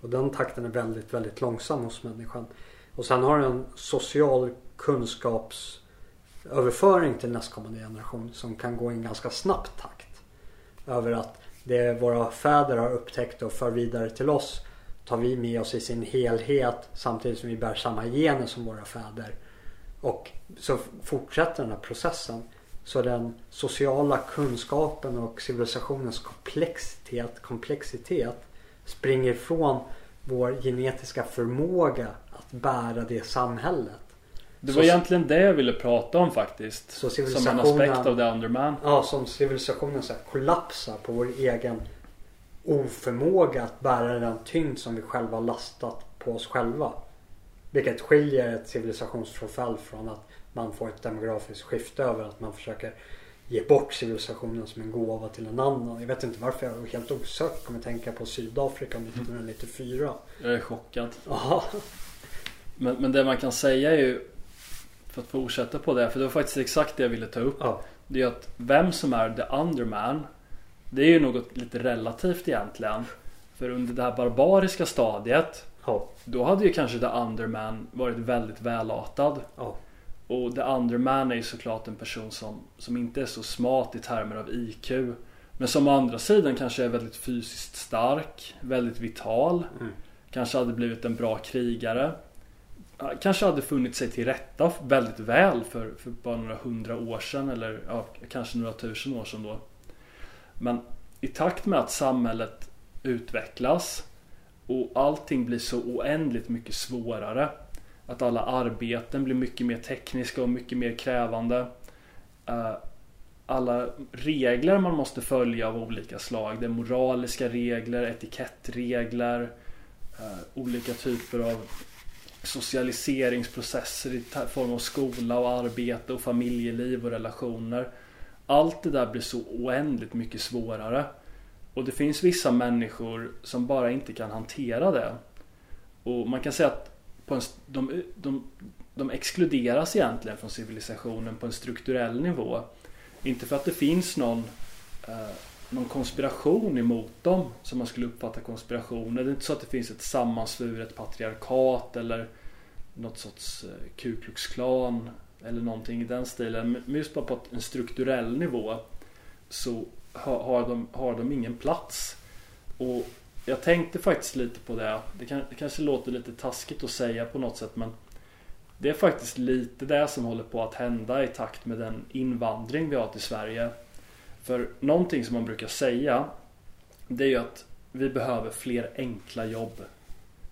Och den takten är väldigt, väldigt långsam hos människan. Och sen har du en social kunskapsöverföring till nästkommande generation som kan gå i en ganska snabb takt. Över att det våra fäder har upptäckt och för vidare till oss tar vi med oss i sin helhet samtidigt som vi bär samma gener som våra fäder. Och så fortsätter den här processen. Så den sociala kunskapen och civilisationens komplexitet, komplexitet springer ifrån vår genetiska förmåga att bära det samhället. Det Så- var egentligen det jag ville prata om faktiskt. Så Som en aspekt av The Underman. Ja, som civilisationen så här kollapsar på vår egen oförmåga att bära den tyngd som vi själva lastat på oss själva. Vilket skiljer ett civilisationsförfall från att man får ett demografiskt skifte över att man försöker ge bort civilisationen som en gåva till en annan. Jag vet inte varför jag helt osökt kommer tänka på Sydafrika 1994. Jag är chockad. Ja, Men, men det man kan säga är ju För att fortsätta på det, för det var faktiskt exakt det jag ville ta upp. ja, Det är att vem som är the underman Det är ju något lite relativt egentligen. För under det här barbariska stadiet ja, Då hade ju kanske the underman varit väldigt välartad. ja, Och the underman är ju såklart en person som, som inte är så smart i termer av IQ. Men som å andra sidan kanske är väldigt fysiskt stark, väldigt vital. Mm. Kanske hade blivit en bra krigare kanske hade funnit sig till rätta väldigt väl för, för bara några hundra år sedan eller ja, kanske några tusen år sedan då. Men i takt med att samhället utvecklas och allting blir så oändligt mycket svårare. Att alla arbeten blir mycket mer tekniska och mycket mer krävande. Eh, alla regler man måste följa av olika slag. Det är moraliska regler, etikettregler, eh, olika typer av socialiseringsprocesser i form av skola och arbete och familjeliv och relationer. Allt det där blir så oändligt mycket svårare. Och det finns vissa människor som bara inte kan hantera det. Och man kan säga att på en, de, de, de exkluderas egentligen från civilisationen på en strukturell nivå. Inte för att det finns någon, eh, någon konspiration emot dem som man skulle uppfatta konspirationer. Det är inte så att det finns ett sammansvuret patriarkat eller något sorts eh, Ku Klux Klan eller någonting i den stilen. Men just bara på en strukturell nivå så har, har, de, har de ingen plats. Och jag tänkte faktiskt lite på det. Det, kan, det kanske låter lite taskigt att säga på något sätt men det är faktiskt lite det som håller på att hända i takt med den invandring vi har till Sverige. För någonting som man brukar säga det är ju att vi behöver fler enkla jobb.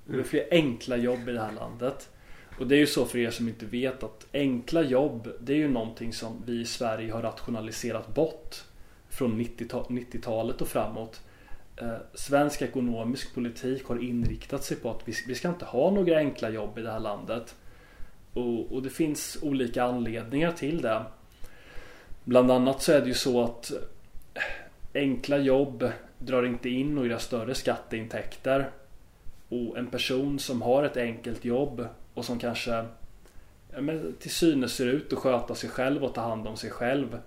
Vi behöver fler enkla jobb i det här landet. Och det är ju så för er som inte vet att enkla jobb det är ju någonting som vi i Sverige har rationaliserat bort från 90-talet och framåt. Eh, svensk ekonomisk politik har inriktat sig på att vi, ska inte ha några enkla jobb i det här landet. Och, det finns olika anledningar till det. Bland annat så är det ju så att eh, enkla jobb drar inte in några större skatteintäkter. Och en person som har ett enkelt jobb och som kanske ja, till synes ser ut att sköta sig själv och ta hand om sig själv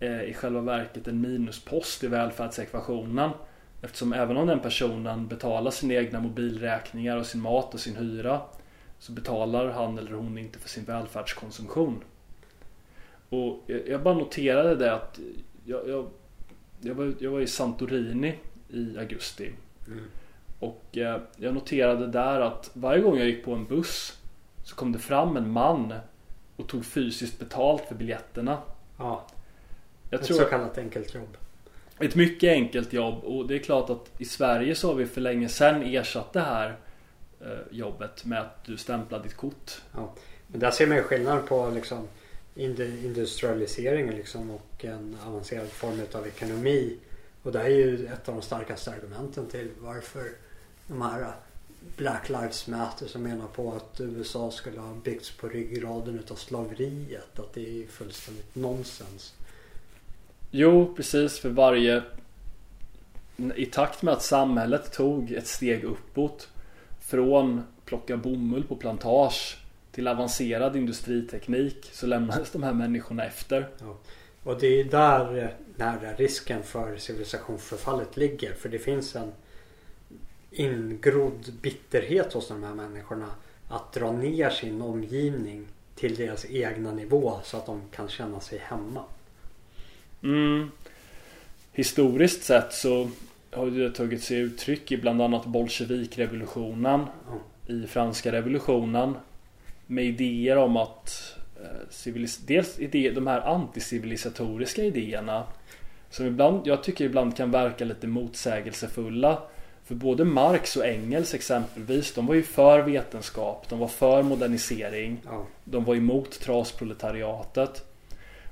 är i själva verket en minuspost i välfärdsekvationen. Eftersom även om den personen betalar sina egna mobilräkningar och sin mat och sin hyra så betalar han eller hon inte för sin välfärdskonsumtion. Och jag bara noterade det att jag, jag, jag, var, jag var i Santorini i augusti. Mm. Och eh, jag noterade där att varje gång jag gick på en buss så kom det fram en man och tog fysiskt betalt för biljetterna. Ja. Jag ett tror, så kallat enkelt jobb. Ett mycket enkelt jobb och det är klart att i Sverige så har vi för länge sedan ersatt det här eh, jobbet med att du stämplar ditt kort. Ja. Men där ser man ju skillnad på liksom industrialiseringen liksom och en avancerad form av ekonomi. Och det här är ju ett av de starkaste argumenten till varför de här Black Lives Matter som menar på att USA skulle ha byggts på ryggraden utav slaveriet. Att det är fullständigt nonsens. Jo, precis. För varje... I takt med att samhället tog ett steg uppåt från plocka bomull på plantage till avancerad industriteknik så lämnades de här människorna efter. Ja. Och det är där nära risken för civilisationsförfallet ligger. För det finns en ingrodd bitterhet hos de här människorna att dra ner sin omgivning till deras egna nivå så att de kan känna sig hemma. Mm. Historiskt sett så har det tagit sig uttryck i bland annat bolsjevikrevolutionen mm. i franska revolutionen med idéer om att eh, dels idéer, de här anticivilisatoriska idéerna som ibland, jag tycker ibland kan verka lite motsägelsefulla för både Marx och Engels exempelvis, de var ju för vetenskap, de var för modernisering, ja. de var emot trasproletariatet.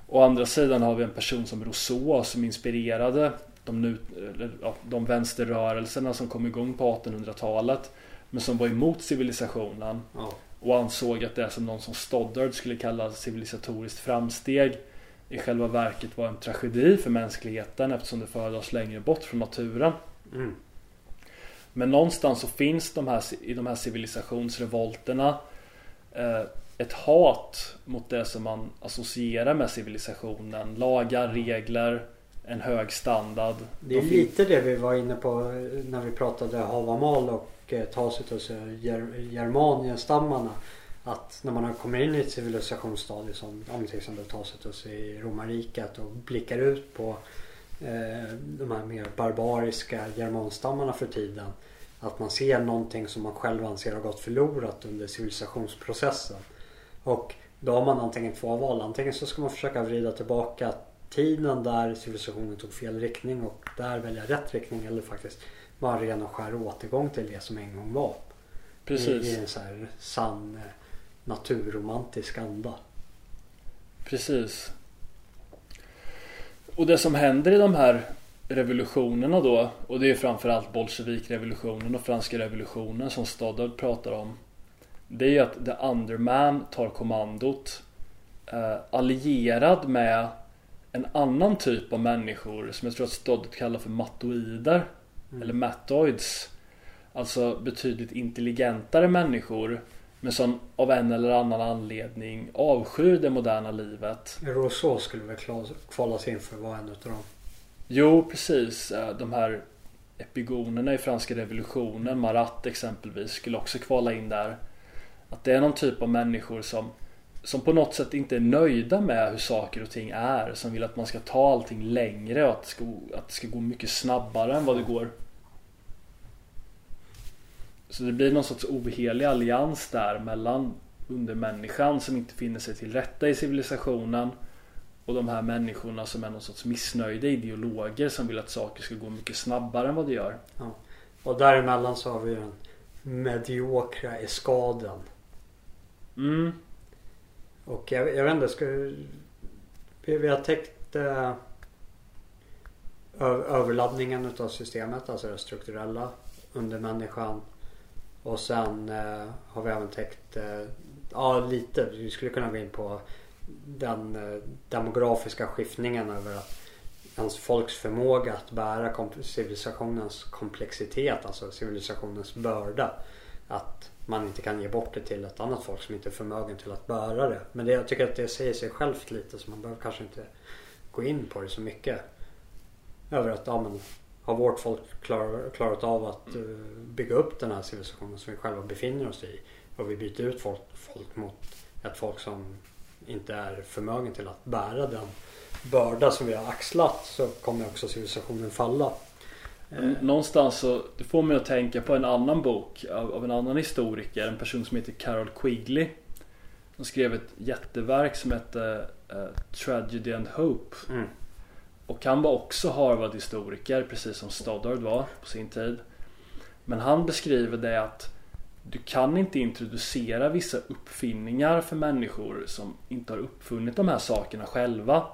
Å andra sidan har vi en person som Rousseau som inspirerade de, nu, de vänsterrörelserna som kom igång på 1800-talet. Men som var emot civilisationen. Ja. Och ansåg att det som någon som Stoddard skulle kalla civilisatoriskt framsteg i själva verket var en tragedi för mänskligheten eftersom det förde oss längre bort från naturen. Mm. Men någonstans så finns de här, i de här civilisationsrevolterna eh, ett hat mot det som man associerar med civilisationen. Lagar, regler, en hög standard. Det är de lite det vi var inne på när vi pratade Havamal och eh, Tacitus och Germanienstammarna. Att när man kommer in i ett civilisationsstadie som om till exempel Tacitus i romarriket och blickar ut på eh, de här mer barbariska germanstammarna för tiden Att man ser någonting som man själv anser har gått förlorat under civilisationsprocessen. Och då har man antingen två val. Antingen så ska man försöka vrida tillbaka tiden där civilisationen tog fel riktning och där välja rätt riktning. Eller faktiskt bara ren och skär återgång till det som en gång var. Precis. I, i en så här sann eh, naturromantisk anda. Precis. Och det som händer i de här revolutionerna då och det är framförallt bolsjevikrevolutionen och franska revolutionen som Stoddard pratar om. Det är ju att the underman tar kommandot eh, allierad med en annan typ av människor som jag tror att Stoddard kallar för mattoider Mm. eller mattoids. Alltså betydligt intelligentare människor men som av en eller annan anledning avskyr det moderna livet. Rousseau skulle väl kvalas in för att vara en utav dem. Jo, precis. Eh, De här epigonerna i franska revolutionen, Marat exempelvis, skulle också kvala in där. Att det är någon typ av människor som, som på något sätt inte är nöjda med hur saker och ting är. Som vill att man ska ta allting längre och att det ska, att det ska gå mycket snabbare än vad det går. Så det blir någon sorts ohelig allians där mellan undermänniskan som inte finner sig till rätta i civilisationen och de här människorna som är någon sorts missnöjda ideologer som vill att saker ska gå mycket snabbare än vad det gör. Och däremellan så har vi den mediokra eskaden. Mm, Och jag, jag vet inte, ska vi, vi har täckt eh, överladdningen utav systemet, alltså det strukturella under människan. Och sen eh, har vi även täckt, eh, ja lite, vi skulle kunna gå in på den eh, demografiska skiftningen över att ens folks förmåga att bära kom- civilisationens komplexitet, alltså civilisationens börda. Att man inte kan ge bort det till ett annat folk som inte är förmögen till att bära det. Men det, jag tycker att det säger sig självt lite så man behöver kanske inte gå in på det så mycket. Över att, ja men har vårt folk klar, klarat av att eh, bygga upp den här civilisationen som vi själva befinner oss i. Och vi byter ut folk, folk mot ett folk som inte är förmögen till att bära den börda som vi har axlat så kommer också civilisationen falla. Eh, Någonstans så det får mig att tänka på en annan bok av, av en annan historiker, en person som heter Carol Quigley. Som skrev ett jätteverk som hette eh, Tragedy and Hope. Mm. Och han var också Harvard-historiker precis som Stoddard var på sin tid. Men han beskriver det att du kan inte introducera vissa uppfinningar för människor som inte har uppfunnit de här sakerna själva.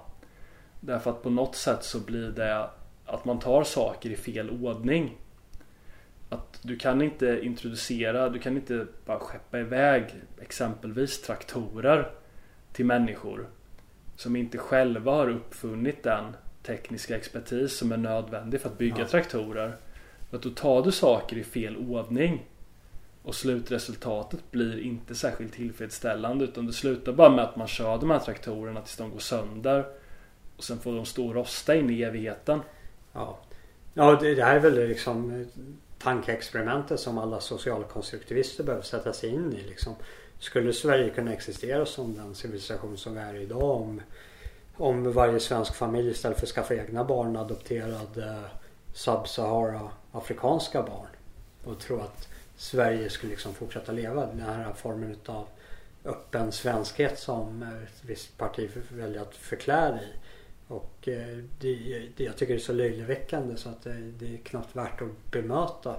Därför att på något sätt så blir det att man tar saker i fel ordning. Att du kan inte introducera, du kan inte bara skeppa iväg exempelvis traktorer till människor som inte själva har uppfunnit den tekniska expertis som är nödvändig för att bygga Ja. traktorer. För att då tar du saker i fel ordning och slutresultatet blir inte särskilt tillfredsställande utan det slutar bara med att man kör de här traktorerna tills de går sönder och sen får de stå och rosta in i evigheten. Ja, ja det, det här är väl liksom tankeexperimentet som alla socialkonstruktivister behöver sätta sig in i. Liksom. Skulle Sverige kunna existera som den civilisation som vi är idag om, om varje svensk familj istället för att skaffa egna barn adopterade Sub-Sahara afrikanska barn och tro att Sverige skulle liksom fortsätta leva den här formen av öppen svenskhet som ett visst parti väljer att förklä i. Och eh, det, det, jag tycker det är så löjeväckande så att det, det är knappt värt att bemöta.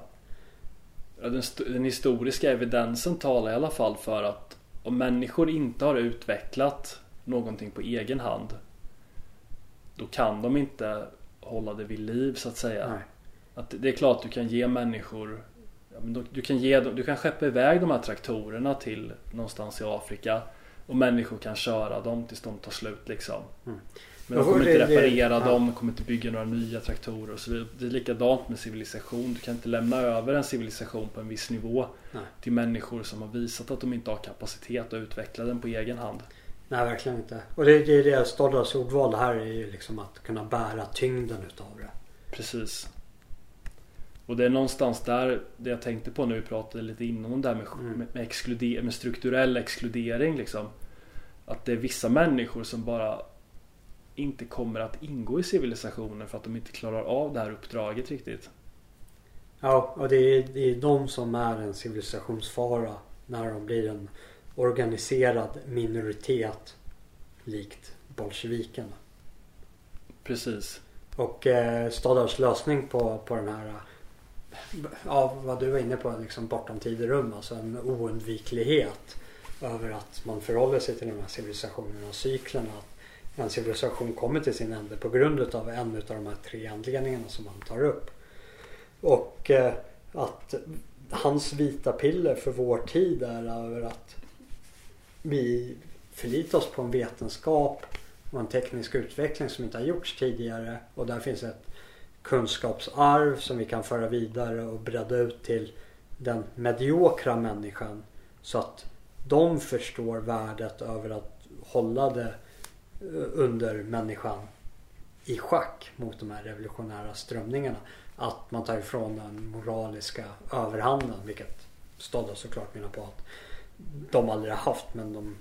Ja, Den, den historiska evidensen talar i alla fall för att om människor inte har utvecklat någonting på egen hand då kan de inte hålla det vid liv så att säga. Nej. Att det är klart du kan ge människor ja, men du, kan ge du kan skeppa iväg de här traktorerna till någonstans i Afrika och människor kan köra dem tills de tar slut liksom. Mm. Men de Ja, kommer det- inte det- reparera ja. dem, de kommer inte bygga några nya traktorer och så vidare. Det är likadant med civilisation. Du kan inte lämna över en civilisation på en viss nivå Nej. till människor som har visat att de inte har kapacitet att utveckla den på egen hand. Nej, verkligen inte. Och det, det är det Stoddards ordval här är ju liksom att kunna bära tyngden utav det. Precis. Och det är någonstans där det jag tänkte på när vi pratade lite innan här med, Mm. med, exkluder, med strukturell exkludering liksom. Att det är vissa människor som bara inte kommer att ingå i civilisationen för att de inte klarar av det här uppdraget riktigt. Ja, och det är, det är de som är en civilisationsfara när de blir en organiserad minoritet likt bolsjevikerna. Precis. Och eh, Stoddars lösning på, på den här Ja, vad du var inne på, liksom bortom tid och rum. Alltså en oundviklighet över att man förhåller sig till de här civilisationerna och cyklerna. Att en civilisation kommer till sin ände på grund av en av de här tre anledningarna som man tar upp. Och eh, att hans vita piller för vår tid är över att vi förlitar oss på en vetenskap och en teknisk utveckling som inte har gjorts tidigare. Och där finns ett kunskapsarv som vi kan föra vidare och bredda ut till den mediokra människan. Så att de förstår värdet över att hålla det eh, under människan i schack mot de här revolutionära strömningarna. Att man tar ifrån den moraliska överhanden, vilket Stodda såklart menar på att de aldrig har haft men de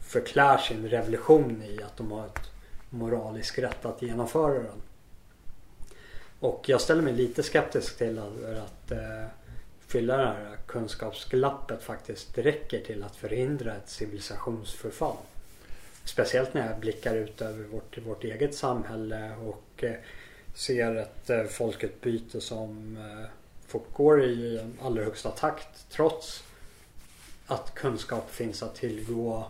förklär sin revolution i att de har ett moralisk rätt att genomföra den. Och jag ställer mig lite skeptisk till att, att eh, fylla det här kunskapsglappet faktiskt räcker till att förhindra ett civilisationsförfall. Speciellt när jag blickar ut över vårt, vårt eget samhälle och eh, ser ett eh, folkutbyte som fortgår i allra högsta takt trots att kunskap finns att tillgå.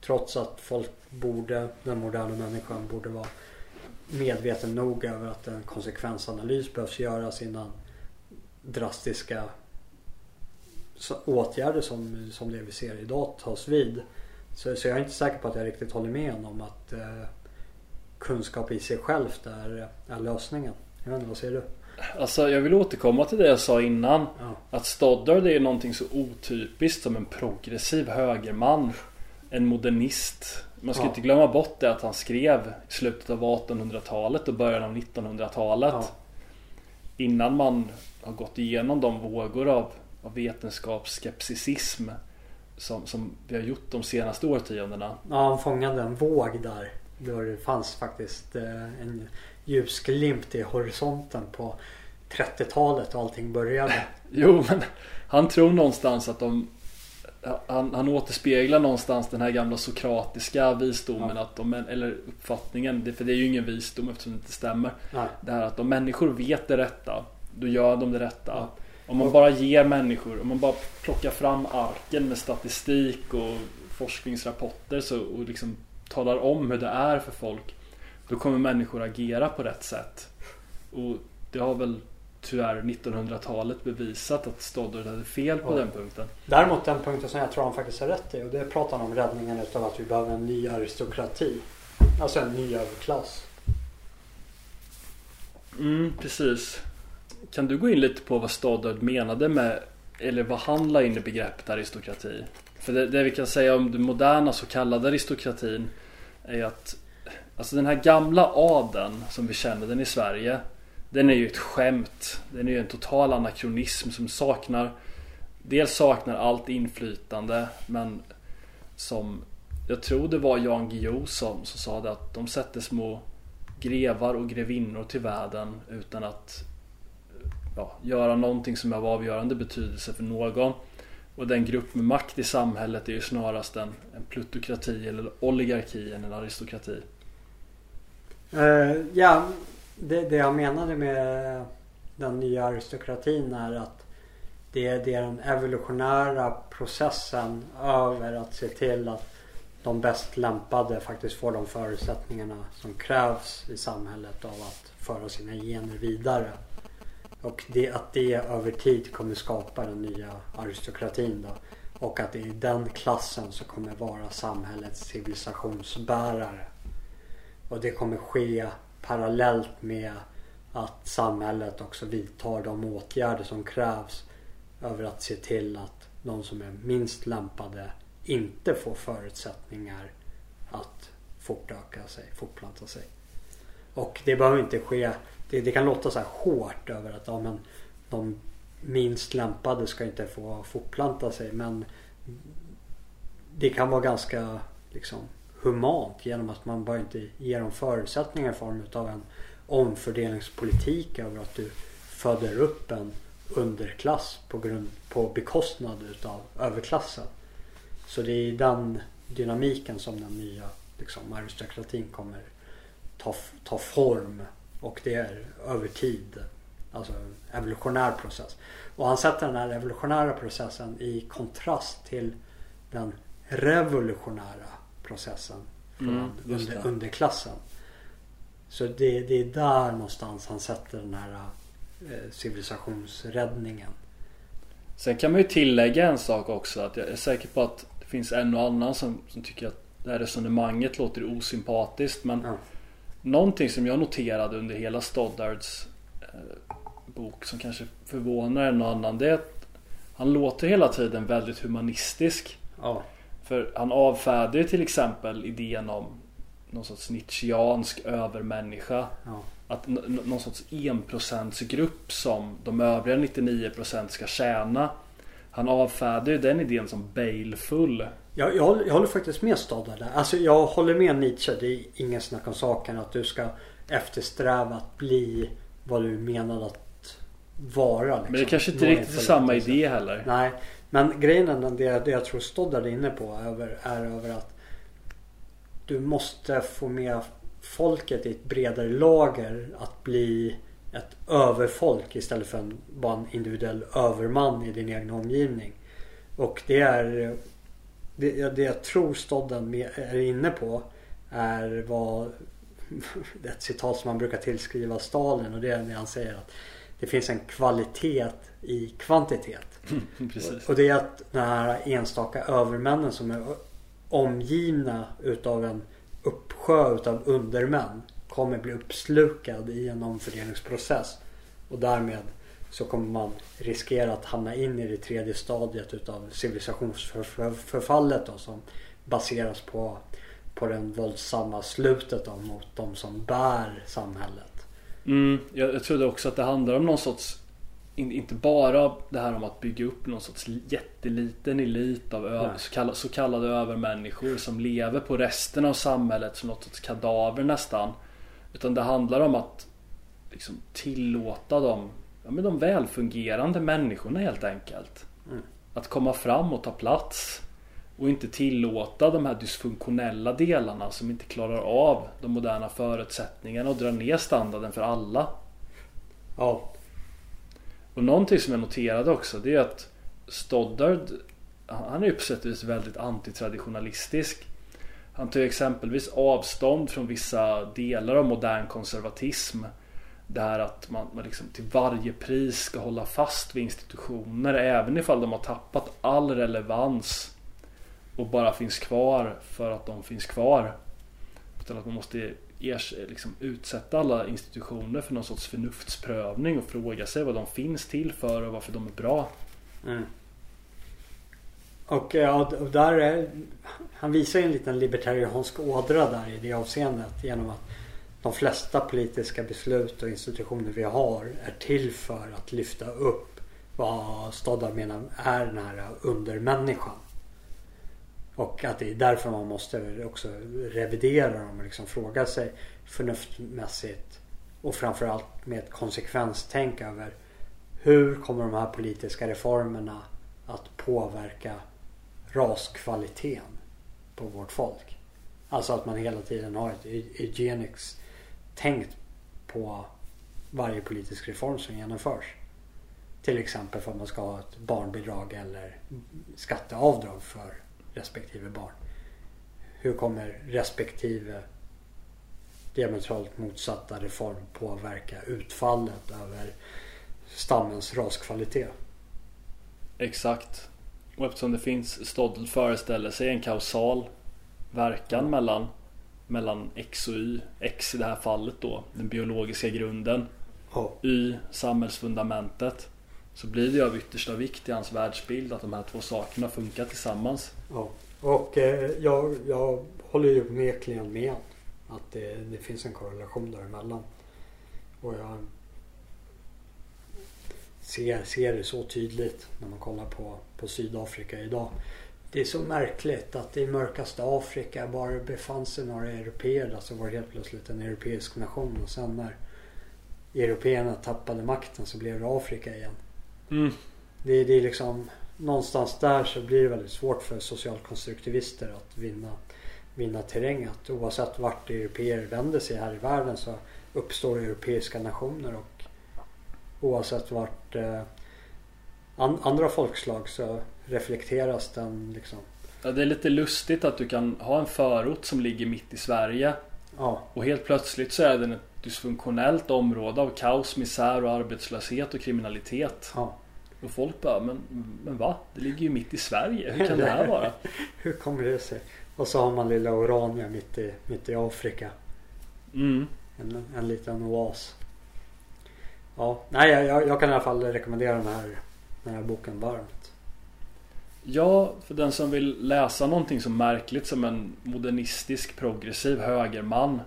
Trots att folk borde, den moderna människan borde vara medveten nog över att en konsekvensanalys behövs göras innan drastiska åtgärder som, som det vi ser idag tas vid. Så, så jag är inte säker på att jag riktigt håller med om att eh, kunskap i sig självt är, är lösningen. Jag vet inte, vad säger du? Alltså jag vill återkomma till det jag sa innan. Ja. Att Stoddard är någonting så otypiskt som en progressiv högerman. En modernist. Man ska Ja. inte glömma bort det att han skrev i slutet av 1800-talet och början av 1900-talet. Ja. Innan man har gått igenom de vågor av, av vetenskapsskepticism som, som vi har gjort de senaste årtiondena. Ja, han fångade en våg där. Då det fanns faktiskt eh, en ljusglimt i horisonten på 30-talet och allting började. Jo, men han tror någonstans att de han, han återspeglar någonstans den här gamla sokratiska visdomen att de, eller uppfattningen, för det är ju ingen visdom eftersom det inte stämmer. Nej. Det här att om människor vet det rätta, då gör de det rätta. Ja. Om man bara ger människor, om man bara plockar fram arken med statistik och forskningsrapporter så, och liksom talar om hur det är för folk. Då kommer människor agera på rätt sätt. Och det har väl tyvärr 1900-talet bevisat att Stoddard hade fel på Ja. den punkten. Däremot den punkten som jag tror han faktiskt har rätt i och det pratar han om räddningen utav att vi behöver en ny aristokrati. Alltså en ny överklass. Mm, precis. Kan du gå in lite på vad Stoddard menade med, eller vad han la in i begreppet aristokrati? För det, det vi kan säga om den moderna så kallade aristokratin är ju att Alltså den här gamla adeln som vi känner den i Sverige Den är ju ett skämt. Den är ju en total anakronism som saknar Dels saknar allt inflytande men som Jag tror det var Jan Guillou som, som sa det att de sätter små grevar och grevinnor till världen utan att ja, göra någonting som är av avgörande betydelse för någon. Och den grupp med makt i samhället är ju snarast en, en plutokrati eller oligarki än en aristokrati. Uh, ja, det, det jag menade med den nya aristokratin är att det, det är den evolutionära processen över att se till att de bäst lämpade faktiskt får de förutsättningarna som krävs i samhället av att föra sina gener vidare. Och det, att det över tid kommer skapa den nya aristokratin då. Och att det är den klassen som kommer vara samhällets civilisationsbärare. Och det kommer ske parallellt med att samhället också vidtar de åtgärder som krävs över att se till att de som är minst lämpade inte får förutsättningar att fortöka sig, fortplanta sig. Och det behöver inte ske, det, det kan låta så här hårt över att ja, men de minst lämpade ska inte få fortplanta sig men det kan vara ganska liksom humant genom att man bara inte ger dem förutsättningar i form av en omfördelningspolitik över att du föder upp en underklass på, grund, på bekostnad utav överklassen. Så det är i den dynamiken som den nya liksom, aristokratin kommer ta, ta form. Och det är över tid. Alltså en evolutionär process. Och han sätter den här evolutionära processen i kontrast till den revolutionära processen från Mm, under, underklassen. Så det, det är där någonstans han sätter den här eh, civilisationsräddningen. Sen kan man ju tillägga en sak också. Att jag är säker på att det finns en och annan som, som tycker att det här resonemanget låter osympatiskt. Men Ja. någonting som jag noterade under hela Stoddards eh, bok som kanske förvånar en och annan. Det är att han låter hela tiden väldigt humanistisk. Ja. För han avfärdar ju till exempel idén om någon sorts nietzscheansk övermänniska. Ja. Att n- någon sorts enprocentsgrupp som de övriga 99% ska tjäna. Han avfärdar ju den idén som baleful. Jag, jag, håller, jag håller faktiskt med Stoddard där. Alltså jag håller med Nietzsche. Det är ingen snack om saken. Att du ska eftersträva att bli vad du menade att vara. Liksom. Men det kanske inte riktigt är en samma idé heller. Nej. Men grejen är det, det jag tror Stoddard är inne på över, är över att du måste få med folket i ett bredare lager att bli ett överfolk istället för en, bara en individuell överman i din egen omgivning. Och det är det, det jag tror Stodden är inne på är vad ett citat som man brukar tillskriva Stalin och det är när han säger att det finns en kvalitet i kvantitet. Precis. Och det är att den här enstaka övermännen som är omgivna utav en uppsjö utav undermän kommer bli uppslukad i en omfördelningsprocess. Och därmed så kommer man riskera att hamna in i det tredje stadiet utav civilisationsförfallet då, som baseras på, på den våldsamma slutet då, mot de som bär samhället. Mm, jag, jag trodde också att det handlar om någon sorts in, inte bara det här om att bygga upp någon sorts jätteliten elit av ö, Nej. så, kallade, så kallade övermänniskor som lever på resten av samhället som något sorts kadaver nästan. Utan det handlar om att liksom, tillåta dem, ja, men de välfungerande människorna helt enkelt. Mm. Att komma fram och ta plats. Och inte tillåta de här dysfunktionella delarna som inte klarar av de moderna förutsättningarna och dra ner standarden för alla. Ja, och någonting som jag noterade också det är att Stoddard Han är ju på sätt och vis väldigt antitraditionalistisk Han tar ju exempelvis avstånd från vissa delar av modern konservatism Det här att man, man liksom till varje pris ska hålla fast vid institutioner även ifall de har tappat all relevans och bara finns kvar för att de finns kvar. Utan att man måste ers, liksom, utsätta alla institutioner för någon sorts förnuftsprövning och fråga sig vad de finns till för och varför de är bra. Mm. Och, ja, och där är, han visar ju en liten libertariansk ådra där i det avseendet genom att de flesta politiska beslut och institutioner vi har är till för att lyfta upp vad Stoddard menar är den här undermänniskan. Och att det är därför man måste också revidera dem och liksom fråga sig förnuftmässigt och framförallt med ett konsekvenstänk över hur kommer de här politiska reformerna att påverka raskvaliteten på vårt folk? Alltså att man hela tiden har ett eugenics tänkt på varje politisk reform som genomförs. Till exempel för att man ska ha ett barnbidrag eller skatteavdrag för respektive barn. Hur kommer respektive diametralt motsatta reform påverka utfallet över stammens raskvalitet? Exakt. Och eftersom det finns Stoddard föreställer sig en kausal verkan mellan, mellan X och Y. X i det här fallet då, den biologiska grunden. Ja. Y, samhällsfundamentet. Så blir det ju av yttersta vikt i hans världsbild att de här två sakerna funkar tillsammans. Ja. Och eh, jag, jag håller ju onekligen med att det, det finns en korrelation däremellan. Och jag ser, ser det så tydligt när man kollar på, på Sydafrika idag. Det är så märkligt att i mörkaste Afrika bara befann sig några europeer. så var det helt plötsligt en europeisk nation. Och sen när européerna tappade makten så blev det Afrika igen. Mm. Det, det är liksom någonstans där så blir det väldigt svårt för socialkonstruktivister att vinna, vinna terräng. Att oavsett vart europeer vänder sig här i världen så uppstår europeiska nationer och oavsett vart eh, an, andra folkslag så reflekteras den liksom. Ja, det är lite lustigt att du kan ha en förort som ligger mitt i Sverige Ja, och helt plötsligt så är den ett dysfunktionellt område av kaos, misär och arbetslöshet och kriminalitet. ja. Och folk bara, men, men va? Det ligger ju mitt i Sverige. Hur kan det här vara? Hur kommer det sig? Och så har man lilla Orania mitt i, mitt i Afrika. Mm. En, en liten oas. Ja, nej jag, jag kan i alla fall rekommendera den här, den här boken varmt. Ja, för den som vill läsa någonting så märkligt som en modernistisk progressiv högerman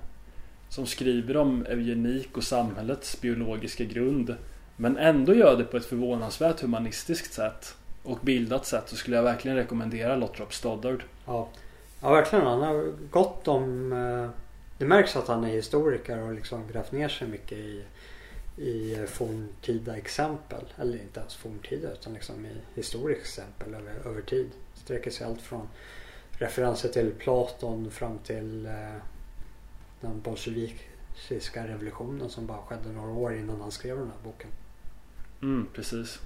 som skriver om eugenik och samhällets biologiska grund men ändå gör det på ett förvånansvärt humanistiskt sätt och bildat sätt så skulle jag verkligen rekommendera Lottrop Stoddard. Ja, ja verkligen. Han har gott om... Eh, det märks att han är historiker och liksom grävt ner sig mycket i, i forntida exempel. Eller inte ens forntida utan liksom i historiska exempel över, över tid. Sträcker sig allt från referenser till Platon fram till eh, den bolsjevikiska revolutionen som bara skedde några år innan han skrev den här boken. Mm, precis.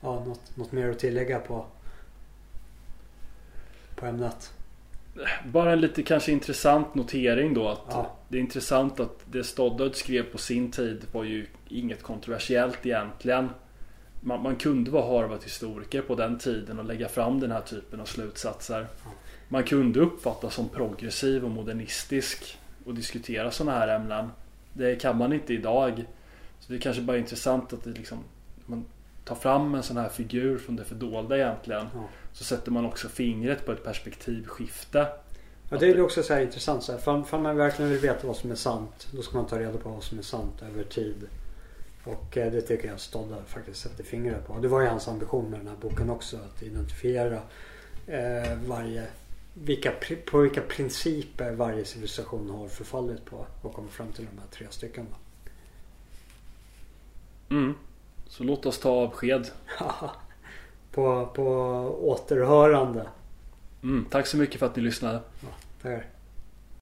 Ja, något, något mer att tillägga på, på ämnet? Bara en lite kanske intressant notering då att Ja. det är intressant att det Stoddard skrev på sin tid var ju inget kontroversiellt egentligen. Man, man kunde vara Harvard-historiker på den tiden och lägga fram den här typen av slutsatser. Man kunde uppfattas som progressiv och modernistisk och diskutera sådana här ämnen. Det kan man inte idag. Så det är kanske bara intressant att det liksom, man tar fram en sån här figur från det fördolda egentligen. Ja. Så sätter man också fingret på ett perspektivskifte. Ja, det är ju också så här intressant. Så här, för, för man verkligen vill veta vad som är sant. Då ska man ta reda på vad som är sant över tid. Och eh, det tycker jag Stoddard faktiskt sätter fingret på. Det var ju hans ambition med den här boken också. Att identifiera eh, varje, vilka, på vilka principer varje civilisation har förfallit på. Och komma fram till de här tre stycken. Mm. Så låt oss ta avsked. på, på återhörande. Mm. Tack så mycket för att ni lyssnade. Tackar.